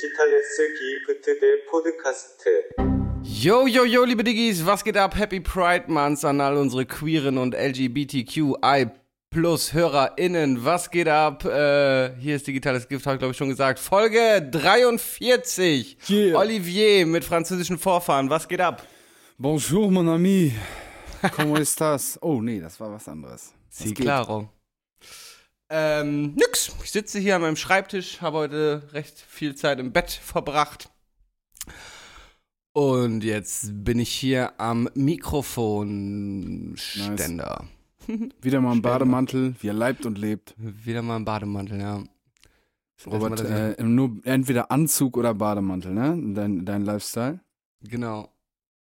디지털레스 기프트 대 포드카스트. Yo, yo, yo, liebe Diggis, was geht ab? Happy Pride Months an all unsere queeren und LGBTQI plus HörerInnen. Was geht ab? Äh, hier ist Digitales Gift, habe ich glaube ich schon gesagt. Folge 43. Yeah. Olivier mit französischen Vorfahren. Was geht ab? Bonjour, mon ami. Comment estás? Oh, nee, das war was anderes. Was Sie geht? Ähm, nix. Ich sitze hier an meinem Schreibtisch, habe heute recht viel Zeit im Bett verbracht. Und jetzt bin ich hier am Mikrofonständer. Wieder mal im Bademantel, wie er leibt und lebt. Wieder mal im Bademantel, ja. Robert, dass äh, nur entweder Anzug oder Bademantel, ne? Dein, dein Lifestyle? genau.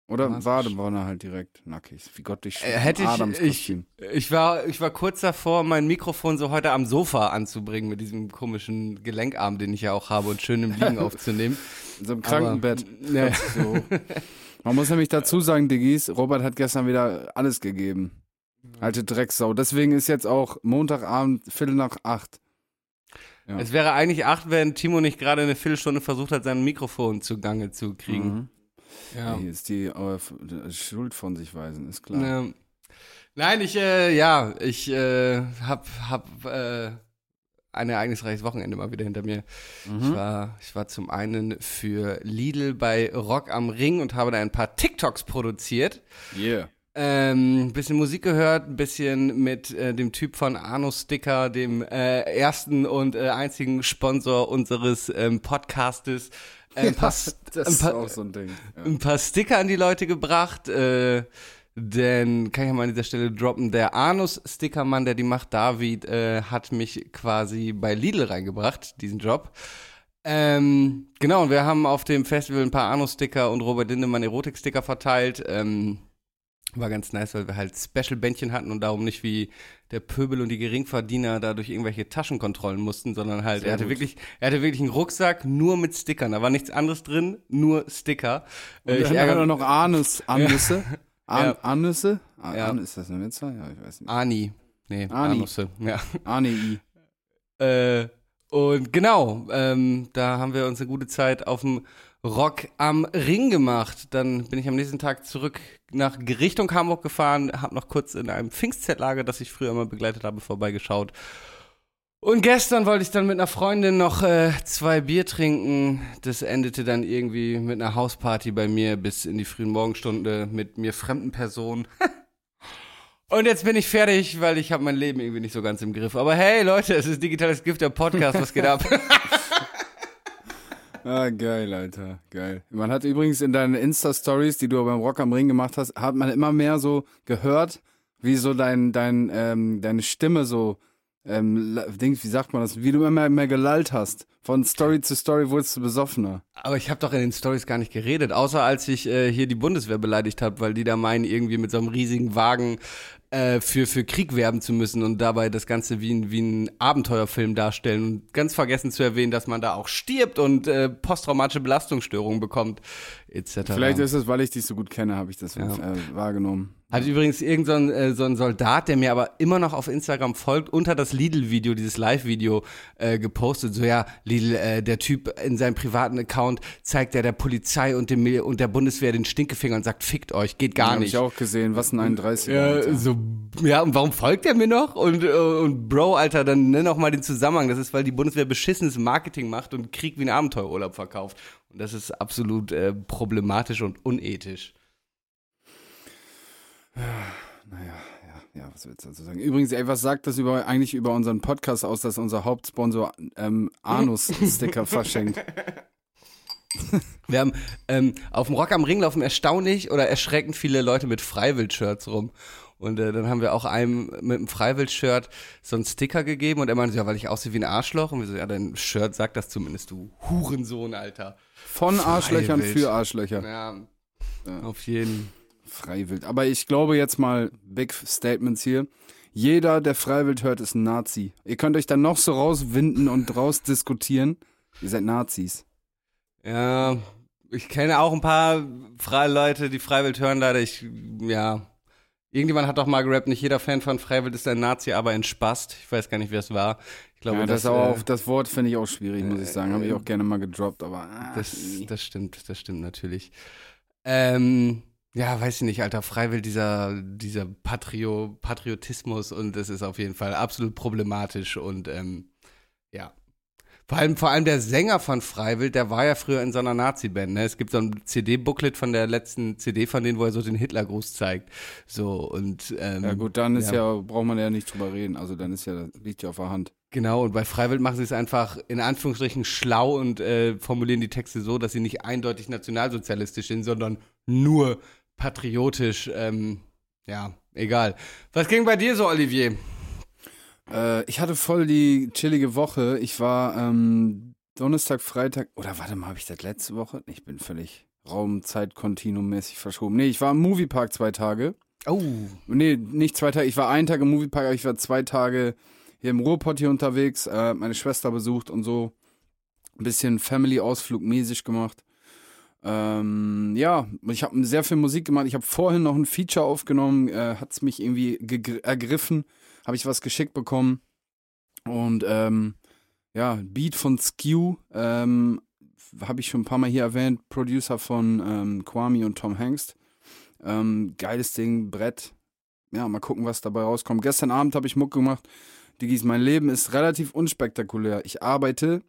Oder Badewanne halt direkt nackig. Wie Gott dich Äh, hätte ich, ich, ich, war, ich war kurz davor, mein Mikrofon so heute am Sofa anzubringen mit diesem komischen Gelenkarm, den ich ja auch habe und schön im Liegen aufzunehmen. In so einem aber- Krankenbett. Nee. So. Man muss nämlich dazu sagen, Diggis, Robert hat gestern wieder alles gegeben. Alte Drecksau. Deswegen ist jetzt auch Montagabend, Viertel nach acht. Ja. Es wäre eigentlich acht, wenn Timo nicht gerade eine Viertelstunde versucht hat, sein Mikrofon zugange zu kriegen. Mhm. Ja. Ist die Schuld von sich weisen, ist klar. Ähm, nein, ich, äh, ja, ich äh, hab, hab äh, ein ereignisreiches Wochenende mal wieder hinter mir. Mhm. Ich, war, ich war zum einen für Lidl bei Rock am Ring und habe da ein paar TikToks produziert. Yeah. Ähm, ein bisschen Musik gehört, ein bisschen mit äh, dem Typ von Arno Sticker, dem äh, ersten und äh, einzigen Sponsor unseres ähm, Podcastes. Ein, paar, das ein, ist paar, auch so ein Ding. Ja. ein paar Sticker an die Leute gebracht. Äh, denn kann ich ja mal an dieser Stelle droppen, der Anus-Stickermann, der die macht, David, äh, hat mich quasi bei Lidl reingebracht, diesen Job. Ähm, genau, und wir haben auf dem Festival ein paar Anus-Sticker und Robert Lindemann Erotik-Sticker verteilt. Ähm, war ganz nice, weil wir halt Special-Bändchen hatten und darum nicht wie der Pöbel und die Geringverdiener da durch irgendwelche Taschenkontrollen mussten, sondern halt, Sehr er hatte gut. wirklich, er hatte wirklich einen Rucksack nur mit Stickern. Da war nichts anderes drin, nur Sticker. Und Äh, haben wir noch Anus, Anüsse. An, Ja. Anüsse? An, Ja. An, ist das eine Witzer? Ja, ich weiß nicht. Ani. Nee, Ani. Anusse. Ja. Ani. Äh, und genau, ähm, da haben wir uns eine gute Zeit auf dem Rock am Ring gemacht. Dann bin ich am nächsten Tag zurück nach Richtung Hamburg gefahren, habe noch kurz in einem Pfingstzeltlager, das ich früher immer begleitet habe, vorbeigeschaut. Und gestern wollte ich dann mit einer Freundin noch äh, zwei Bier trinken. Das endete dann irgendwie mit einer Hausparty bei mir bis in die frühen Morgenstunde mit mir fremden Personen. Und jetzt bin ich fertig, weil ich habe mein Leben irgendwie nicht so ganz im Griff. Aber hey Leute, es ist digitales Gift, der Podcast, was geht ab? Ah, geil, Alter. Geil. Man hat übrigens in deinen Insta-Stories, die du beim Rock am Ring gemacht hast, hat man immer mehr so gehört, wie so dein, dein, ähm, deine Stimme so, ähm, Dings, wie sagt man das, wie du immer mehr, mehr gelallt hast. Von Story zu Story wurdest du besoffener. Aber ich habe doch in den Stories gar nicht geredet, außer als ich äh, hier die Bundeswehr beleidigt habe, weil die da meinen, irgendwie mit so einem riesigen Wagen äh, für, für Krieg werben zu müssen und dabei das Ganze wie ein, wie ein Abenteuerfilm darstellen und ganz vergessen zu erwähnen, dass man da auch stirbt und äh, posttraumatische Belastungsstörungen bekommt, etc. Vielleicht ist es, weil ich dich so gut kenne, habe ich das Ja. äh, Hat übrigens irgendein so ein, äh, so ein Soldat, der mir aber immer noch auf Instagram folgt, unter das Lidl-Video, dieses Live-Video äh, gepostet. So, ja, Lidl, äh, der Typ in seinem privaten Account zeigt ja der Polizei und, dem, Mil- und der Bundeswehr den Stinkefinger und sagt, fickt euch, geht gar Hab nicht. ich auch gesehen, was ein 31er. Ja, Alter. so, ja, und warum folgt er mir noch? Und, äh, und Bro, Alter, dann nenn auch mal den Zusammenhang. Das ist, weil die Bundeswehr beschissenes Marketing macht und Krieg wie ein Abenteuerurlaub verkauft. Und das ist absolut äh, problematisch und unethisch. Naja, ja, ja, was willst du dazu sagen? Übrigens, ey, was sagt das über, eigentlich über unseren Podcast aus, dass unser Hauptsponsor ähm, Anus-Sticker verschenkt? Wir haben ähm, auf dem Rock am Ring laufen erstaunlich oder erschreckend viele Leute mit Freiwild-Shirts rum. Und äh, dann haben wir auch einem mit einem Freiwild-Shirt so einen Sticker gegeben und er meinte, ja, weil ich aussehe wie ein Arschloch. Und wir so, ja, dein Shirt sagt das zumindest, du Hurensohn, Alter. Von Arschlöchern Freiwild. für Arschlöcher. Ja, auf jeden. Freiwild. Aber ich glaube jetzt mal, Big Statements hier. Jeder, der Freiwild hört, ist ein Nazi. Ihr könnt euch dann noch so rauswinden und rausdiskutieren. Ihr seid Nazis. Ja, ich kenne auch ein paar freie Leute, die Freiwild hören leider. Ich, ja, Irgendjemand hat doch mal gerappt, nicht jeder Fan von Freiwild ist ein Nazi, aber ein Spast. Ich weiß gar nicht, wer es war. Ich glaube, ja, das, das, auch, äh, das Wort finde ich auch schwierig, muss ich sagen. Habe ich äh, auch gerne mal gedroppt, aber. ah, Das, das stimmt, das stimmt natürlich. Ähm, ja, weiß ich nicht, Alter, Freiwill, dieser, dieser Patrio, Patriotismus und das ist auf jeden Fall absolut problematisch und ähm, ja. Vor allem, vor allem der Sänger von Freiwill, der war ja früher in so einer Nazi-Band, ne? Es gibt so ein CD-Booklet von der letzten CD von denen, wo er so den Hitlergruß zeigt. So, und ähm, ja, gut, dann ist ja. ja. braucht man ja nicht drüber reden. Also dann ist ja, liegt ja auf der Hand. Genau, und bei Freiwild machen sie es einfach in Anführungsstrichen schlau und äh, formulieren die Texte so, dass sie nicht eindeutig nationalsozialistisch sind, sondern nur patriotisch. Ähm, ja, egal. Was ging bei dir so, Olivier? Äh, ich hatte voll die chillige Woche. Ich war ähm, Donnerstag, Freitag, oder warte mal, habe ich das letzte Woche? Ich bin völlig Raum-Zeit-Kontinuum-mäßig verschoben. Nee, ich war im Moviepark zwei Tage. Oh. Nee, nicht zwei Tage. Ich war einen Tag im Moviepark, aber ich war zwei Tage hier im Ruhrpott hier unterwegs, äh, meine Schwester besucht und so. Ein bisschen Family-Ausflug mäßig gemacht. Ähm, ja, ich habe sehr viel Musik gemacht. Ich habe vorhin noch ein Feature aufgenommen, äh, hat es mich irgendwie ergriffen, habe ich was geschickt bekommen. Und ähm, ja, Beat von Skew, ähm, habe ich schon ein paar Mal hier erwähnt, Producer von ähm, Kwame und Tom Hengst. Ähm, geiles Ding, Brett. Ja, mal gucken, was dabei rauskommt. Gestern Abend habe ich Muck gemacht. Diggis, mein Leben ist relativ unspektakulär. Ich arbeite,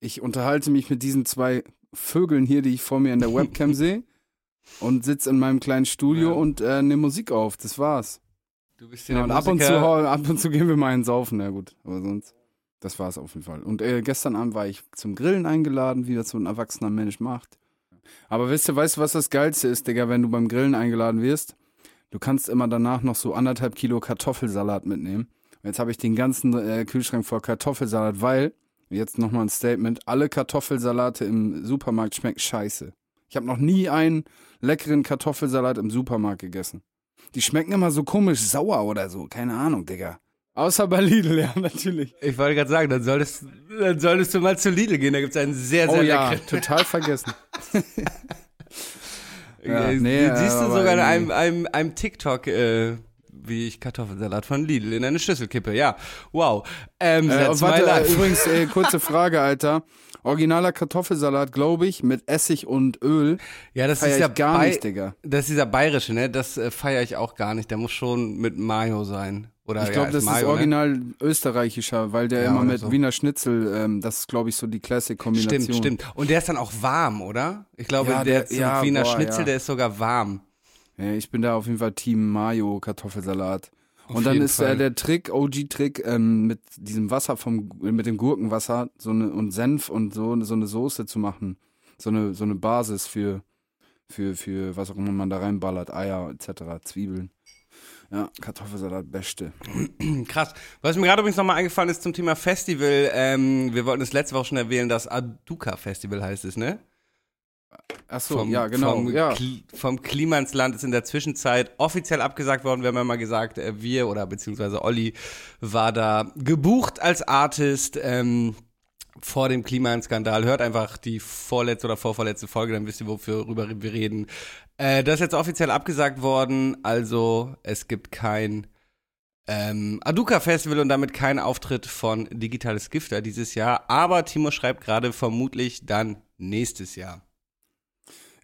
ich unterhalte mich mit diesen zwei Vögeln hier, die ich vor mir in der Webcam sehe und sitze in meinem kleinen Studio Ja. und äh, nehme Musik auf. Das war's. Du bist Ja, und ab und, zu, ab und zu gehen wir mal einen saufen. Na gut, aber sonst, das war's auf jeden Fall. Und äh, gestern Abend war ich zum Grillen eingeladen, wie das so ein erwachsener Mensch macht. Aber wisst ihr, weißt du, was das Geilste ist, Digga, wenn du beim Grillen eingeladen wirst? Du kannst immer danach noch so anderthalb Kilo Kartoffelsalat mitnehmen. Und jetzt habe ich den ganzen äh, Kühlschrank voll Kartoffelsalat, weil, jetzt nochmal ein Statement, alle Kartoffelsalate im Supermarkt schmecken scheiße. Ich habe noch nie einen leckeren Kartoffelsalat im Supermarkt gegessen. Die schmecken immer so komisch sauer oder so. Keine Ahnung, Digga. Außer bei Lidl, ja, natürlich. Ich wollte gerade sagen, dann solltest, dann solltest du mal zu Lidl gehen. Da gibt es einen sehr, sehr Oh ja, leckeren. total vergessen. Ja, Äh, nee, siehst du sogar in einem, einem, einem TikTok, äh, wie ich Kartoffelsalat von Lidl in eine Schüssel kippe. Ja, wow. Ähm, Äh, warte, äh, übrigens, äh, kurze Frage, Alter. Originaler Kartoffelsalat, glaube ich, mit Essig und Öl. ja, das ist ja gar bei- nicht, Digga. Das ist dieser bayerische, ne? Das äh, feiere ich auch gar nicht. Der muss schon mit Mayo sein. Oder Ich ja, glaube, als das ist Mayo, Ne? original österreichischer, weil der Ja, immer mit so. Wiener Schnitzel, ähm, das ist, glaube ich, so die Classic-Kombination. Stimmt, stimmt. Und der ist dann auch warm, oder? Ich glaube, Ja, der, der- ja, Wiener boah, Schnitzel, ja. der ist sogar warm. Ja, ich bin da auf jeden Fall Team Mayo Kartoffelsalat. Auf und dann ist äh, der Trick, OG-Trick, ähm, mit diesem Wasser vom, mit dem Gurkenwasser so eine, und Senf und so, so eine Soße zu machen. So eine, so eine Basis für, für, für was auch immer man da reinballert, Eier etc., Zwiebeln. Ja, Kartoffelsalat, beste. Krass. Was mir gerade übrigens nochmal eingefallen ist zum Thema Festival, ähm, wir wollten es letzte Woche schon erwähnen, das Aduka Festival heißt es, ne? Ach so, ja, genau. Vom, ja. Kli- vom Klimansland ist in der Zwischenzeit offiziell abgesagt worden. Wir haben ja mal gesagt, äh, wir oder beziehungsweise Olli war da gebucht als Artist ähm, vor dem Klimaskandal. Hört einfach die vorletzte oder vorvorletzte Folge, dann wisst ihr, worüber wir reden. Äh, das ist jetzt offiziell abgesagt worden, also es gibt kein ähm, Aduka Festival und damit kein Auftritt von Digitales Gifter dieses Jahr. Aber Timo schreibt gerade vermutlich dann nächstes Jahr.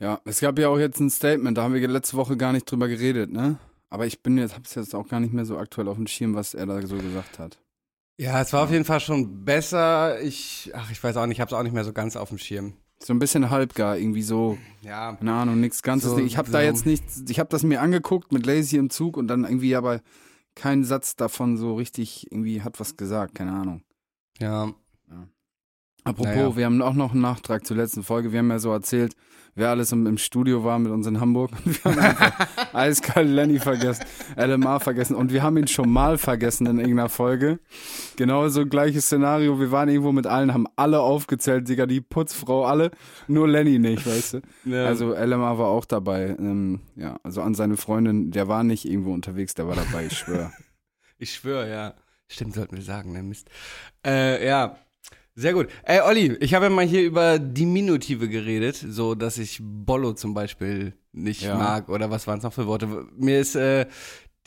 Ja, es gab ja auch jetzt ein Statement, da haben wir letzte Woche gar nicht drüber geredet, ne? Aber ich bin jetzt, hab's jetzt auch gar nicht mehr so aktuell auf dem Schirm, was er da so gesagt hat. Ja, es war auf jeden Fall schon besser. Ich, ach, ich weiß auch nicht, ich habe es auch nicht mehr so ganz auf dem Schirm. So ein bisschen halbgar, irgendwie so, Ja, keine Ahnung, nichts Ganzes. So- ich habe da so. jetzt nichts, ich habe das mir angeguckt mit Lazy im Zug und dann irgendwie aber kein Satz davon so richtig irgendwie hat was gesagt, keine Ahnung. ja. Apropos, Naja. wir haben auch noch einen Nachtrag zur letzten Folge. Wir haben ja so erzählt, wer alles im, im Studio war mit uns in Hamburg. Und wir haben eiskalt Lenny vergessen, LMA vergessen. Und wir haben ihn schon mal vergessen in irgendeiner Folge. Genauso gleiches Szenario. Wir waren irgendwo mit allen, haben alle aufgezählt, Digga, die Putzfrau, alle. Nur Lenny nicht, weißt du. ja. Also LMA war auch dabei. Ähm, ja, also an seine Freundin, der war nicht irgendwo unterwegs, der war dabei, ich schwöre. ich schwöre, ja. Stimmt, sollten wir sagen, ne Mist. Äh, ja. Sehr gut. Ey, Olli, ich habe ja mal hier über Diminutive geredet, so dass ich Bollo zum Beispiel nicht Ja. mag oder was waren es noch für Worte. Mir ist äh,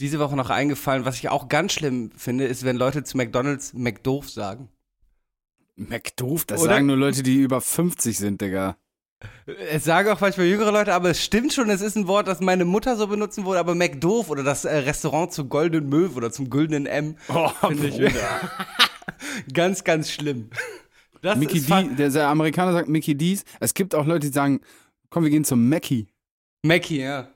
diese Woche noch eingefallen, was ich auch ganz schlimm finde, ist, wenn Leute zu McDonalds McDoof sagen. McDoof, das Oder? sagen nur Leute, die über 50 sind, Digga. Es sagen auch manchmal jüngere Leute, aber es stimmt schon, es ist ein Wort, das meine Mutter so benutzen würde, aber McDoof oder das äh, Restaurant zum Goldenen Möw oder zum Güldenen M, Oh, finde ich ganz, ganz schlimm. Das Mickey D, der, der Amerikaner sagt Mickey D's. Es gibt auch Leute, die sagen, komm, wir gehen zum Mackie. Mackie, ja.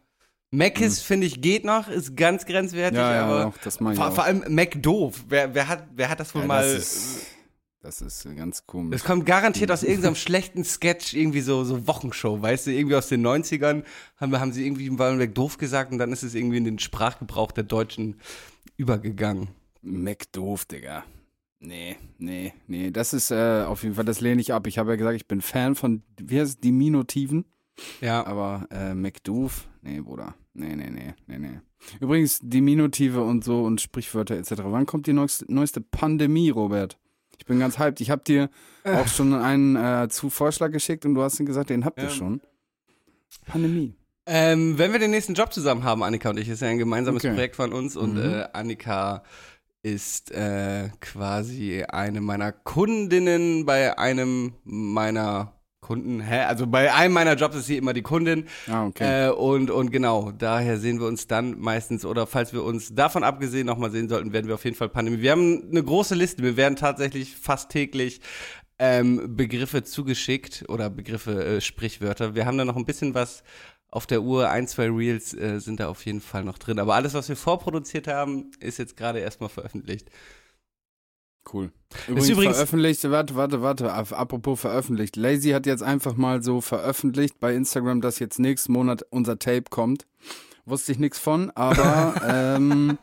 Macis, finde ich, geht noch, ist ganz grenzwertig, Hm. Ja, ja, aber auch, das vor, vor allem McDoof. Wer, wer, hat, wer hat das wohl Ja, mal. das, ist, das ist ganz komisch. Es kommt garantiert aus irgendeinem schlechten Sketch, irgendwie so, so Wochenshow, weißt du, irgendwie aus den 90ern haben, haben sie irgendwie mal McDoof gesagt und dann ist es irgendwie in den Sprachgebrauch der Deutschen übergegangen. McDoof, Digga. Nee, nee, nee. Das ist äh, auf jeden Fall, das lehne ich ab. Ich habe ja gesagt, ich bin Fan von, wie heißt es, Diminutiven. Ja. Aber äh, McDoof, nee, Bruder. Nee, nee, nee, nee, nee. Übrigens, Diminutive und so und Sprichwörter etc. Wann kommt die neueste, neueste Pandemie, Robert? Ich bin ganz hyped. Ich habe dir auch schon einen äh, zu Vorschlag geschickt und du hast gesagt, den habt ihr Ja. schon. Pandemie. Ähm, wenn wir den nächsten Job zusammen haben, Annika und ich, ist ja ein gemeinsames Okay. Projekt von uns und Mhm. äh, Annika ist äh, quasi eine meiner Kundinnen bei einem meiner Kunden, hä? Also bei einem meiner Jobs ist sie immer die Kundin. Ah, okay. Äh, und, und genau, daher sehen wir uns dann meistens, oder falls wir uns davon abgesehen nochmal sehen sollten, werden wir auf jeden Fall Pandemie. Wir haben eine große Liste, wir werden tatsächlich fast täglich ähm, Begriffe zugeschickt oder Begriffe, äh, Sprichwörter. Wir haben da noch ein bisschen was auf der Uhr, ein, zwei Reels äh, sind da auf jeden Fall noch drin. Aber alles, was wir vorproduziert haben, ist jetzt gerade erstmal veröffentlicht. Cool. Übrigens, übrigens- veröffentlicht, warte, warte, warte, ap- apropos veröffentlicht. Lazy hat jetzt einfach mal so veröffentlicht bei Instagram, dass jetzt nächsten Monat unser Tape kommt. Wusste ich nichts von, aber ähm,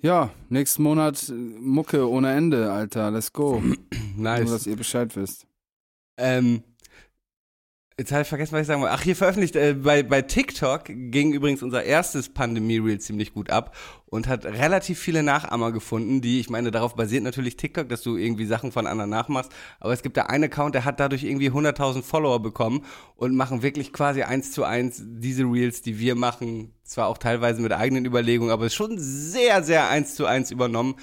ja, nächsten Monat äh, Mucke ohne Ende, Alter. Let's go. Nice. Nur, dass ihr Bescheid wisst. Ähm, jetzt habe ich vergessen, was ich sagen wollte. Ach, hier veröffentlicht, äh, bei, bei TikTok ging übrigens unser erstes Pandemie-Reel ziemlich gut ab und hat relativ viele Nachahmer gefunden, die, ich meine, darauf basiert natürlich TikTok, dass du irgendwie Sachen von anderen nachmachst, aber es gibt da einen Account, der hat dadurch irgendwie 100.000 Follower bekommen und machen wirklich quasi eins zu eins diese Reels, die wir machen, zwar auch teilweise mit eigenen Überlegungen, aber ist schon sehr, sehr eins zu eins übernommen.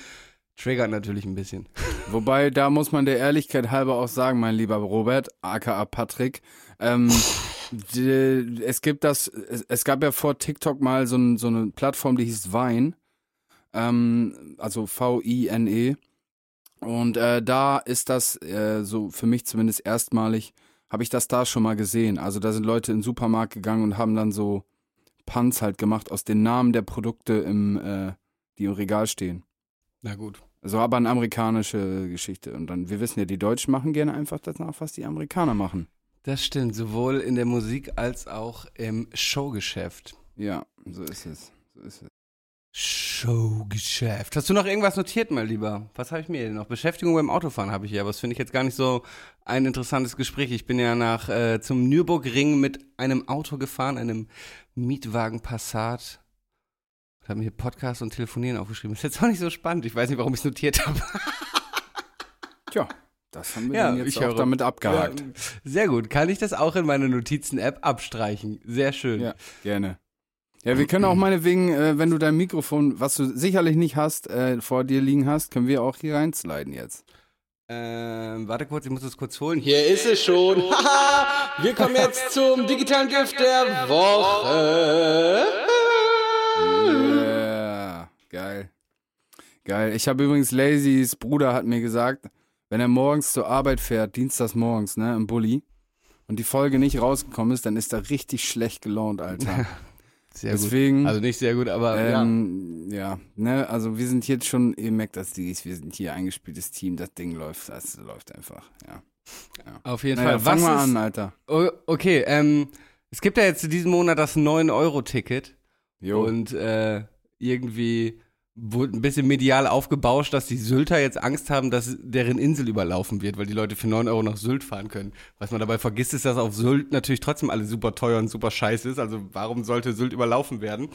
Triggert natürlich ein bisschen. Wobei, da muss man der Ehrlichkeit halber auch sagen, mein lieber Robert, aka Patrick, ähm, die, es gibt das, es, es gab ja vor TikTok mal so, ein, so eine Plattform, die hieß Vine, ähm, also V-I-N-E. Und äh, da ist das äh, so für mich zumindest erstmalig, habe ich das da schon mal gesehen. Also da sind Leute in den Supermarkt gegangen und haben dann so Punts halt gemacht aus den Namen der Produkte, im, äh, die im Regal stehen. Na gut. So, aber eine amerikanische Geschichte. Und dann, wir wissen ja, die Deutschen machen gerne einfach das nach, was die Amerikaner machen. Das stimmt, sowohl in der Musik als auch im Showgeschäft. Ja, so ist es. So ist es. Showgeschäft. Hast du noch irgendwas notiert, mein Lieber? Was habe ich mir denn noch? Beschäftigung beim Autofahren habe ich hier, aber das finde ich jetzt gar nicht so ein interessantes Gespräch. Ich bin ja nach äh, zum Nürburgring mit einem Auto gefahren, einem Mietwagen Passat. Ich habe mir hier Podcast und Telefonieren aufgeschrieben. Ist jetzt auch nicht so spannend. Ich weiß nicht, warum ich es notiert habe. Tja, das haben wir Ja, jetzt ich auch damit abgehakt. Ja, sehr gut. Kann ich das auch in meine Notizen-App abstreichen? Sehr schön. Ja, gerne. Ja, wir können auch meinetwegen, äh, wenn du dein Mikrofon, was du sicherlich nicht hast, äh, vor dir liegen hast, können wir auch hier reinsliden jetzt. Ähm, warte kurz, ich muss es kurz holen. Hier ist es schon. Wir kommen jetzt zum digitalen Gift der Woche. Ja, geil. Geil. Ich habe übrigens Lazys Bruder hat mir gesagt, wenn er morgens zur Arbeit fährt, dienstags morgens, ne, im Bulli, und die Folge nicht rausgekommen ist, dann ist er richtig schlecht gelaunt, Alter. Sehr Deswegen, gut. Also nicht sehr gut, aber ähm, ja. ne, also wir sind jetzt schon, ihr merkt das, wir sind hier eingespieltes Team, das Ding läuft, das läuft einfach, ja. ja, auf jeden Naja, Fall. fang Was mal ist, an, Alter. Okay, ähm, es gibt ja jetzt zu diesem Monat das 9-Euro-Ticket. Jo. Und äh, irgendwie wurde ein bisschen medial aufgebauscht, dass die Sylter jetzt Angst haben, dass deren Insel überlaufen wird, weil die Leute für 9 Euro nach Sylt fahren können. Was man dabei vergisst, ist, dass auf Sylt natürlich trotzdem alles super teuer und super scheiße ist. Also warum sollte Sylt überlaufen werden?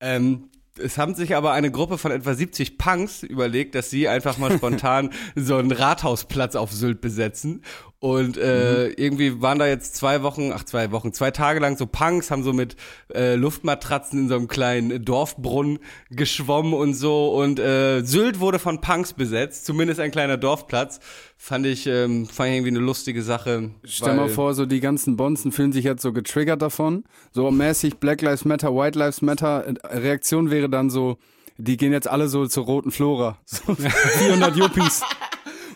Ähm, es haben sich aber eine Gruppe von etwa 70 Punks überlegt, dass sie einfach mal spontan so einen Rathausplatz auf Sylt besetzen. Und äh, irgendwie waren da jetzt zwei Wochen, ach zwei Wochen, zwei Tage lang so Punks, haben so mit äh, Luftmatratzen in so einem kleinen Dorfbrunnen geschwommen und so. Und äh, Sylt wurde von Punks besetzt, zumindest ein kleiner Dorfplatz. Fand ich, ähm, fand ich irgendwie eine lustige Sache. Stell mal vor, so die ganzen Bonzen fühlen sich jetzt so getriggert davon. So mäßig Black Lives Matter, White Lives Matter. Äh, Reaktion wäre dann so, die gehen jetzt alle so zur roten Flora. So 400 Yuppies.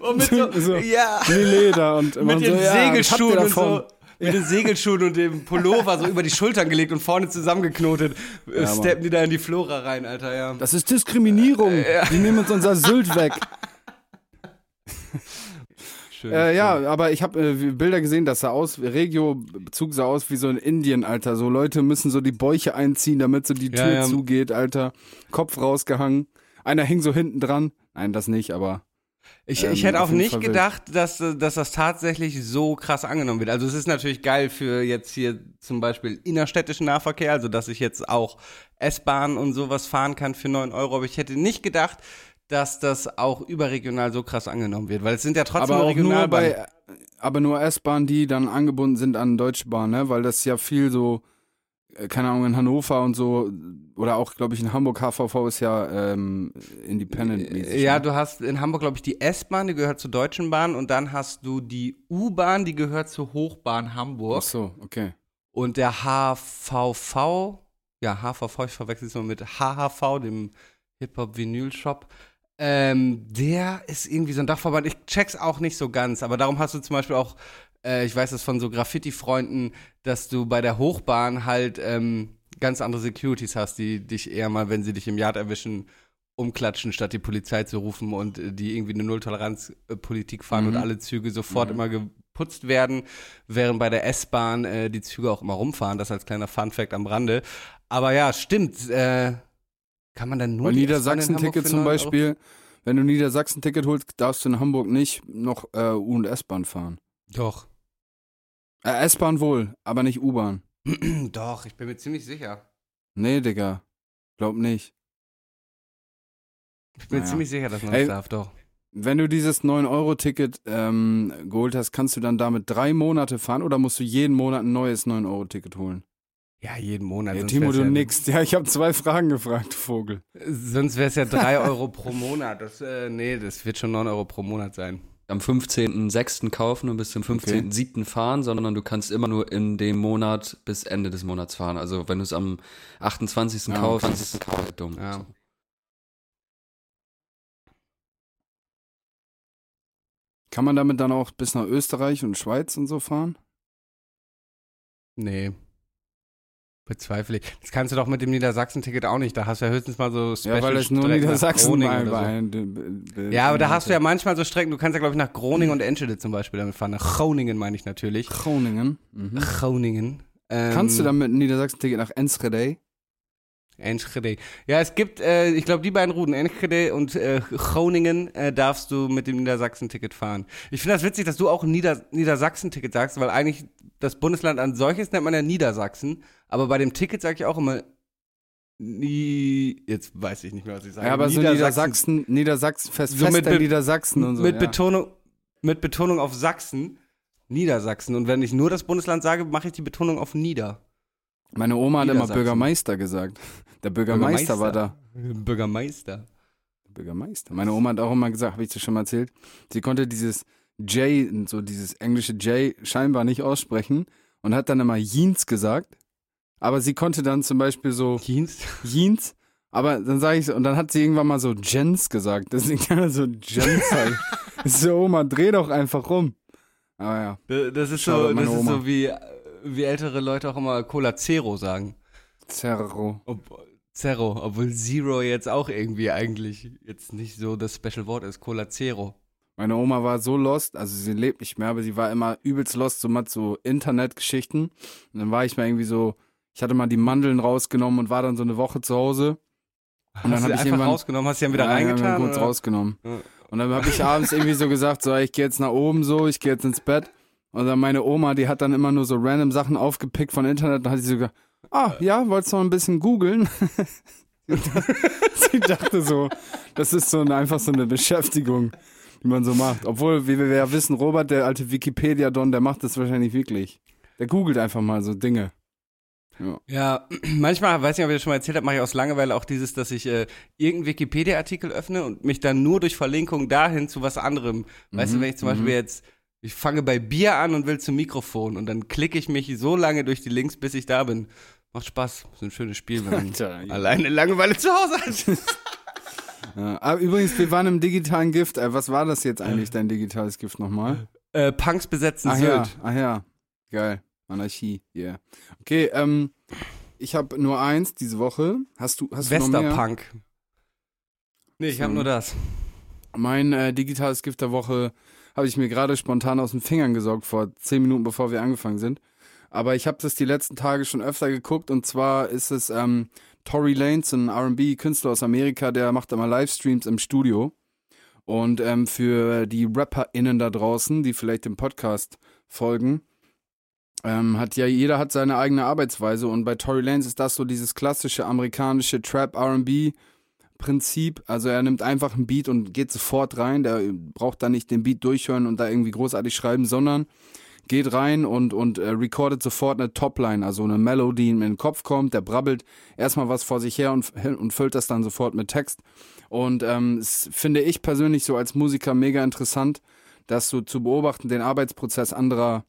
Und mit so, So. ja. Wie Leder und mit und den so, ja, Segelschuhen und so. Mit den Segelschuhen und dem Pullover so über die Schultern gelegt und vorne zusammengeknotet. äh, Mann. steppen die da in die Flora rein, Alter, ja. Das ist Diskriminierung. Die nehmen uns unser Sylt weg. Schön. Äh, ja, aber ich habe äh, Bilder gesehen, das sah aus, Regio-Bezug sah aus wie so in Indien, Alter. So Leute müssen so die Bäuche einziehen, damit so die Ja, Tür ja. zugeht, Alter. Kopf rausgehangen. Einer hing so hinten dran. Nein, das nicht, aber Ich, Ähm, ich hätte auch nicht Fall gedacht, dass, dass das tatsächlich so krass angenommen wird. Also es ist natürlich geil für jetzt hier zum Beispiel innerstädtischen Nahverkehr, also dass ich jetzt auch S-Bahn und sowas fahren kann für 9 Euro. Aber ich hätte nicht gedacht, dass das auch überregional so krass angenommen wird, weil es sind ja trotzdem aber Regionalbahnen. bei, aber nur S-Bahn, die dann angebunden sind an Deutsche Bahn, ne? Weil das ja viel so, keine Ahnung, in Hannover und so, oder auch, glaube ich, in Hamburg, HVV ist ja ähm, independent-mäßig. Ja, ne? du hast in Hamburg, glaube ich, die S-Bahn, die gehört zur Deutschen Bahn und dann hast du die U-Bahn, die gehört zur Hochbahn Hamburg. Ach so, okay. Und der HVV, ja, HVV, ich verwechsel es mal mit HHV, dem Hip-Hop-Vinyl-Shop. Ähm, der ist irgendwie so ein Dachverband. Ich check's auch nicht so ganz, aber darum hast du zum Beispiel auch, äh, ich weiß das von so Graffiti-Freunden, dass du bei der Hochbahn halt ähm, ganz andere Securities hast, die dich eher mal, wenn sie dich im Yard erwischen, umklatschen, statt die Polizei zu rufen und äh, die irgendwie eine Nulltoleranz-Politik fahren Mhm. und alle Züge sofort Mhm. immer geputzt werden, während bei der S-Bahn äh, die Züge auch immer rumfahren. Das als kleiner Fun-Fact am Rande. Aber ja, stimmt. Äh, kann man dann nur in Niedersachsen-Ticket zum 9 Euro- Beispiel, wenn du Niedersachsen-Ticket holst, darfst du in Hamburg nicht noch äh, U- und S-Bahn fahren. Doch. Äh, S-Bahn wohl, aber nicht U-Bahn. Doch, ich bin mir ziemlich sicher. Nee, Digga. Glaub nicht. Ich bin mir Naja. ziemlich sicher, dass man Ey, das darf, doch. Wenn du dieses 9-Euro-Ticket ähm, geholt hast, kannst du dann damit drei Monate fahren oder musst du jeden Monat ein neues 9-Euro-Ticket holen? Ja, jeden Monat. Ja, Timo, du ja, nix. Ja, ich habe zwei Fragen gefragt, Vogel. Sonst wäre es ja 3 Euro pro Monat. Das, äh, nee, das wird schon 9 Euro pro Monat sein. Am 15.06. kaufen und bis zum 15.07. fahren, sondern du kannst immer nur in dem Monat bis Ende des Monats fahren. Also wenn du es am 28. Ja, kaufst, okay. ist es dumm. Ja. So. Kann man damit dann auch bis nach Österreich und Schweiz und so fahren? Nee. Bezweifle ich. Das kannst du doch mit dem Niedersachsen-Ticket auch nicht. Da hast du ja höchstens mal so Ja, weil das nur Niedersachsen mal so. Ja, aber da hast du ja manchmal so Strecken, du kannst ja, glaube ich, nach Groningen und Enschede zum Beispiel damit fahren. Nach Groningen meine ich natürlich. Groningen. Mhm. Groningen. Ähm, Kannst du dann mit einem Niedersachsen-Ticket nach Enschede? Enschede. Ja, es gibt, äh, ich glaube, die beiden Routen, Enschede und äh, Groningen, äh, darfst du mit dem Niedersachsen-Ticket fahren. Ich finde das witzig, dass du auch Nieder Niedersachsen-Ticket sagst, weil eigentlich das Bundesland an solches nennt man ja Niedersachsen, aber bei dem Ticket sage ich auch immer Nie, jetzt weiß ich nicht mehr, was ich sage. Ja, aber so Niedersachsen, Niedersachsen, fest, So mit Be- Niedersachsen und so. mit ja. Betonung, mit Betonung auf Sachsen, Niedersachsen. Und wenn ich nur das Bundesland sage, mache ich die Betonung auf Nieder. Meine Oma hat immer. Bürgermeister gesagt. Der Bürgermeister, war da. Bürgermeister. Bürgermeister. Meine Oma hat auch immer gesagt, habe ich dir schon mal erzählt, sie konnte dieses J, so dieses englische J scheinbar nicht aussprechen und hat dann immer Jeans gesagt. Aber sie konnte dann zum Beispiel so Dienst? Jeans, aber dann sage ich so, und dann hat sie irgendwann mal so Jens gesagt. Deswegen kann er so Jens halt. so, Oma, dreh doch einfach rum. Aber ja, Das ist so, das ist so wie, wie ältere Leute auch immer Cola Zero sagen. Zerro. Ob, Zero, obwohl Zero jetzt auch irgendwie eigentlich jetzt nicht so das Special Wort ist. Cola Zero. Meine Oma war so lost, also sie lebt nicht mehr, aber sie war immer übelst lost, so mit so Internetgeschichten. Und dann war ich mal irgendwie so, ich hatte mal die Mandeln rausgenommen und war dann so eine Woche zu Hause. Und dann hast hab du ich einfach irgendwann- rausgenommen, hast du dann wieder Ja, ja, reingetan? kurz oder? rausgenommen. Ja. Und dann habe ich abends irgendwie so gesagt, so, ich gehe jetzt nach oben so, ich gehe jetzt ins Bett. Und dann meine Oma, die hat dann immer nur so random Sachen aufgepickt von Internet. Dann hat sie so gesagt, ah, ja, wolltest du noch ein bisschen googeln? Sie dachte so, das ist so eine, einfach so eine Beschäftigung, die man so macht. Obwohl, wie wir ja wissen, Robert, der alte Wikipedia-Don, der macht das wahrscheinlich wirklich. Der googelt einfach mal so Dinge. Ja, manchmal, weiß nicht, ob ich das schon mal erzählt habe, mache ich aus Langeweile auch dieses, dass ich äh, irgendeinen Wikipedia-Artikel öffne und mich dann nur durch Verlinkung dahin zu was anderem. Weißt du, Mhm, wenn ich zum Beispiel jetzt, ich fange bei Bier an und will zum Mikrofon und dann klicke ich mich so lange durch die Links, bis ich da bin. Macht Spaß. Ist ein schönes Spiel, wenn man Alter, ja. alleine Langeweile zu Hause hat. Ja, aber übrigens, wir waren im digitalen Gift. Äh, was war das jetzt eigentlich, dein digitales Gift nochmal? äh, Punks besetzen Ach Sylt. ja, ach ja. Geil. Anarchie, yeah. Okay, ähm, ich habe nur eins diese Woche. Hast du, hast du noch mehr? Westerpunk. Nee, ich habe So. nur das. Mein äh, digitales Gift der Woche habe ich mir gerade spontan aus den Fingern gesaugt, vor zehn Minuten bevor wir angefangen sind. Aber ich habe das die letzten Tage schon öfter geguckt und zwar ist es ähm, Tory Lanez, ein RB-Künstler aus Amerika, der macht immer Livestreams im Studio. Und ähm, für die RapperInnen da draußen, die vielleicht dem Podcast folgen, ähm, hat ja jeder hat seine eigene Arbeitsweise und bei Tory Lanez ist das so dieses klassische amerikanische Trap R&B Prinzip. Also er nimmt einfach einen Beat und geht sofort rein. Der braucht dann nicht den Beat durchhören und da irgendwie großartig schreiben, sondern geht rein und, und äh, recordet sofort eine Topline, also eine Melodie, die in den Kopf kommt. Der brabbelt erstmal was vor sich her und, und füllt das dann sofort mit Text. Und ähm, finde ich persönlich so als Musiker mega interessant, das so zu beobachten, den Arbeitsprozess anderer,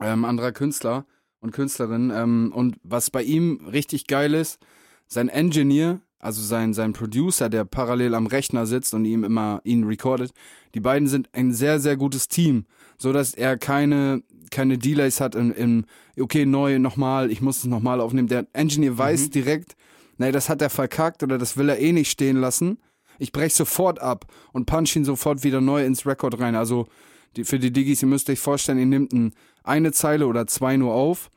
ähm, anderer Künstler und Künstlerinnen. Ähm, und was bei ihm richtig geil ist, sein Engineer, also sein, sein Producer, der parallel am Rechner sitzt und ihm immer ihn recordet, die beiden sind ein sehr, sehr gutes Team, so dass er keine, keine Delays hat im, im okay, neu, nochmal, ich muss es nochmal aufnehmen. Der Engineer weiß direkt, nee, das hat er verkackt oder das will er eh nicht stehen lassen. Ich brech sofort ab und punch ihn sofort wieder neu ins Record rein. Also die, für die Diggis, ihr müsst euch vorstellen, ihr nehmt ein, eine Zeile oder zwei nur auf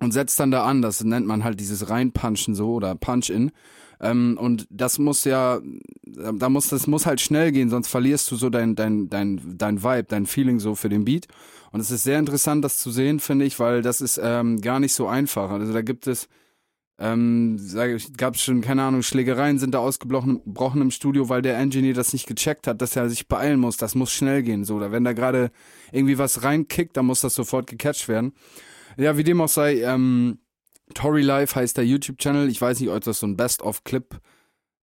und setzt dann da an. Das nennt man halt dieses Reinpunchen so oder Punch-In. Ähm, und das muss ja, da muss, das muss halt schnell gehen, sonst verlierst du so dein, dein, dein, dein Vibe, dein Feeling so für den Beat. Und es ist sehr interessant, das zu sehen, finde ich, weil das ist ähm, gar nicht so einfach. Also da gibt es, ähm, gab es schon, keine Ahnung, Schlägereien sind da ausgebrochen gebrochen im Studio, weil der Engineer das nicht gecheckt hat, dass er sich beeilen muss. Das muss schnell gehen. So, oder wenn da gerade irgendwie was reinkickt, dann muss das sofort gecatcht werden. Ja, wie dem auch sei, ähm, Tory Life heißt der YouTube-Channel. Ich weiß nicht, ob das so ein Best-of-Clip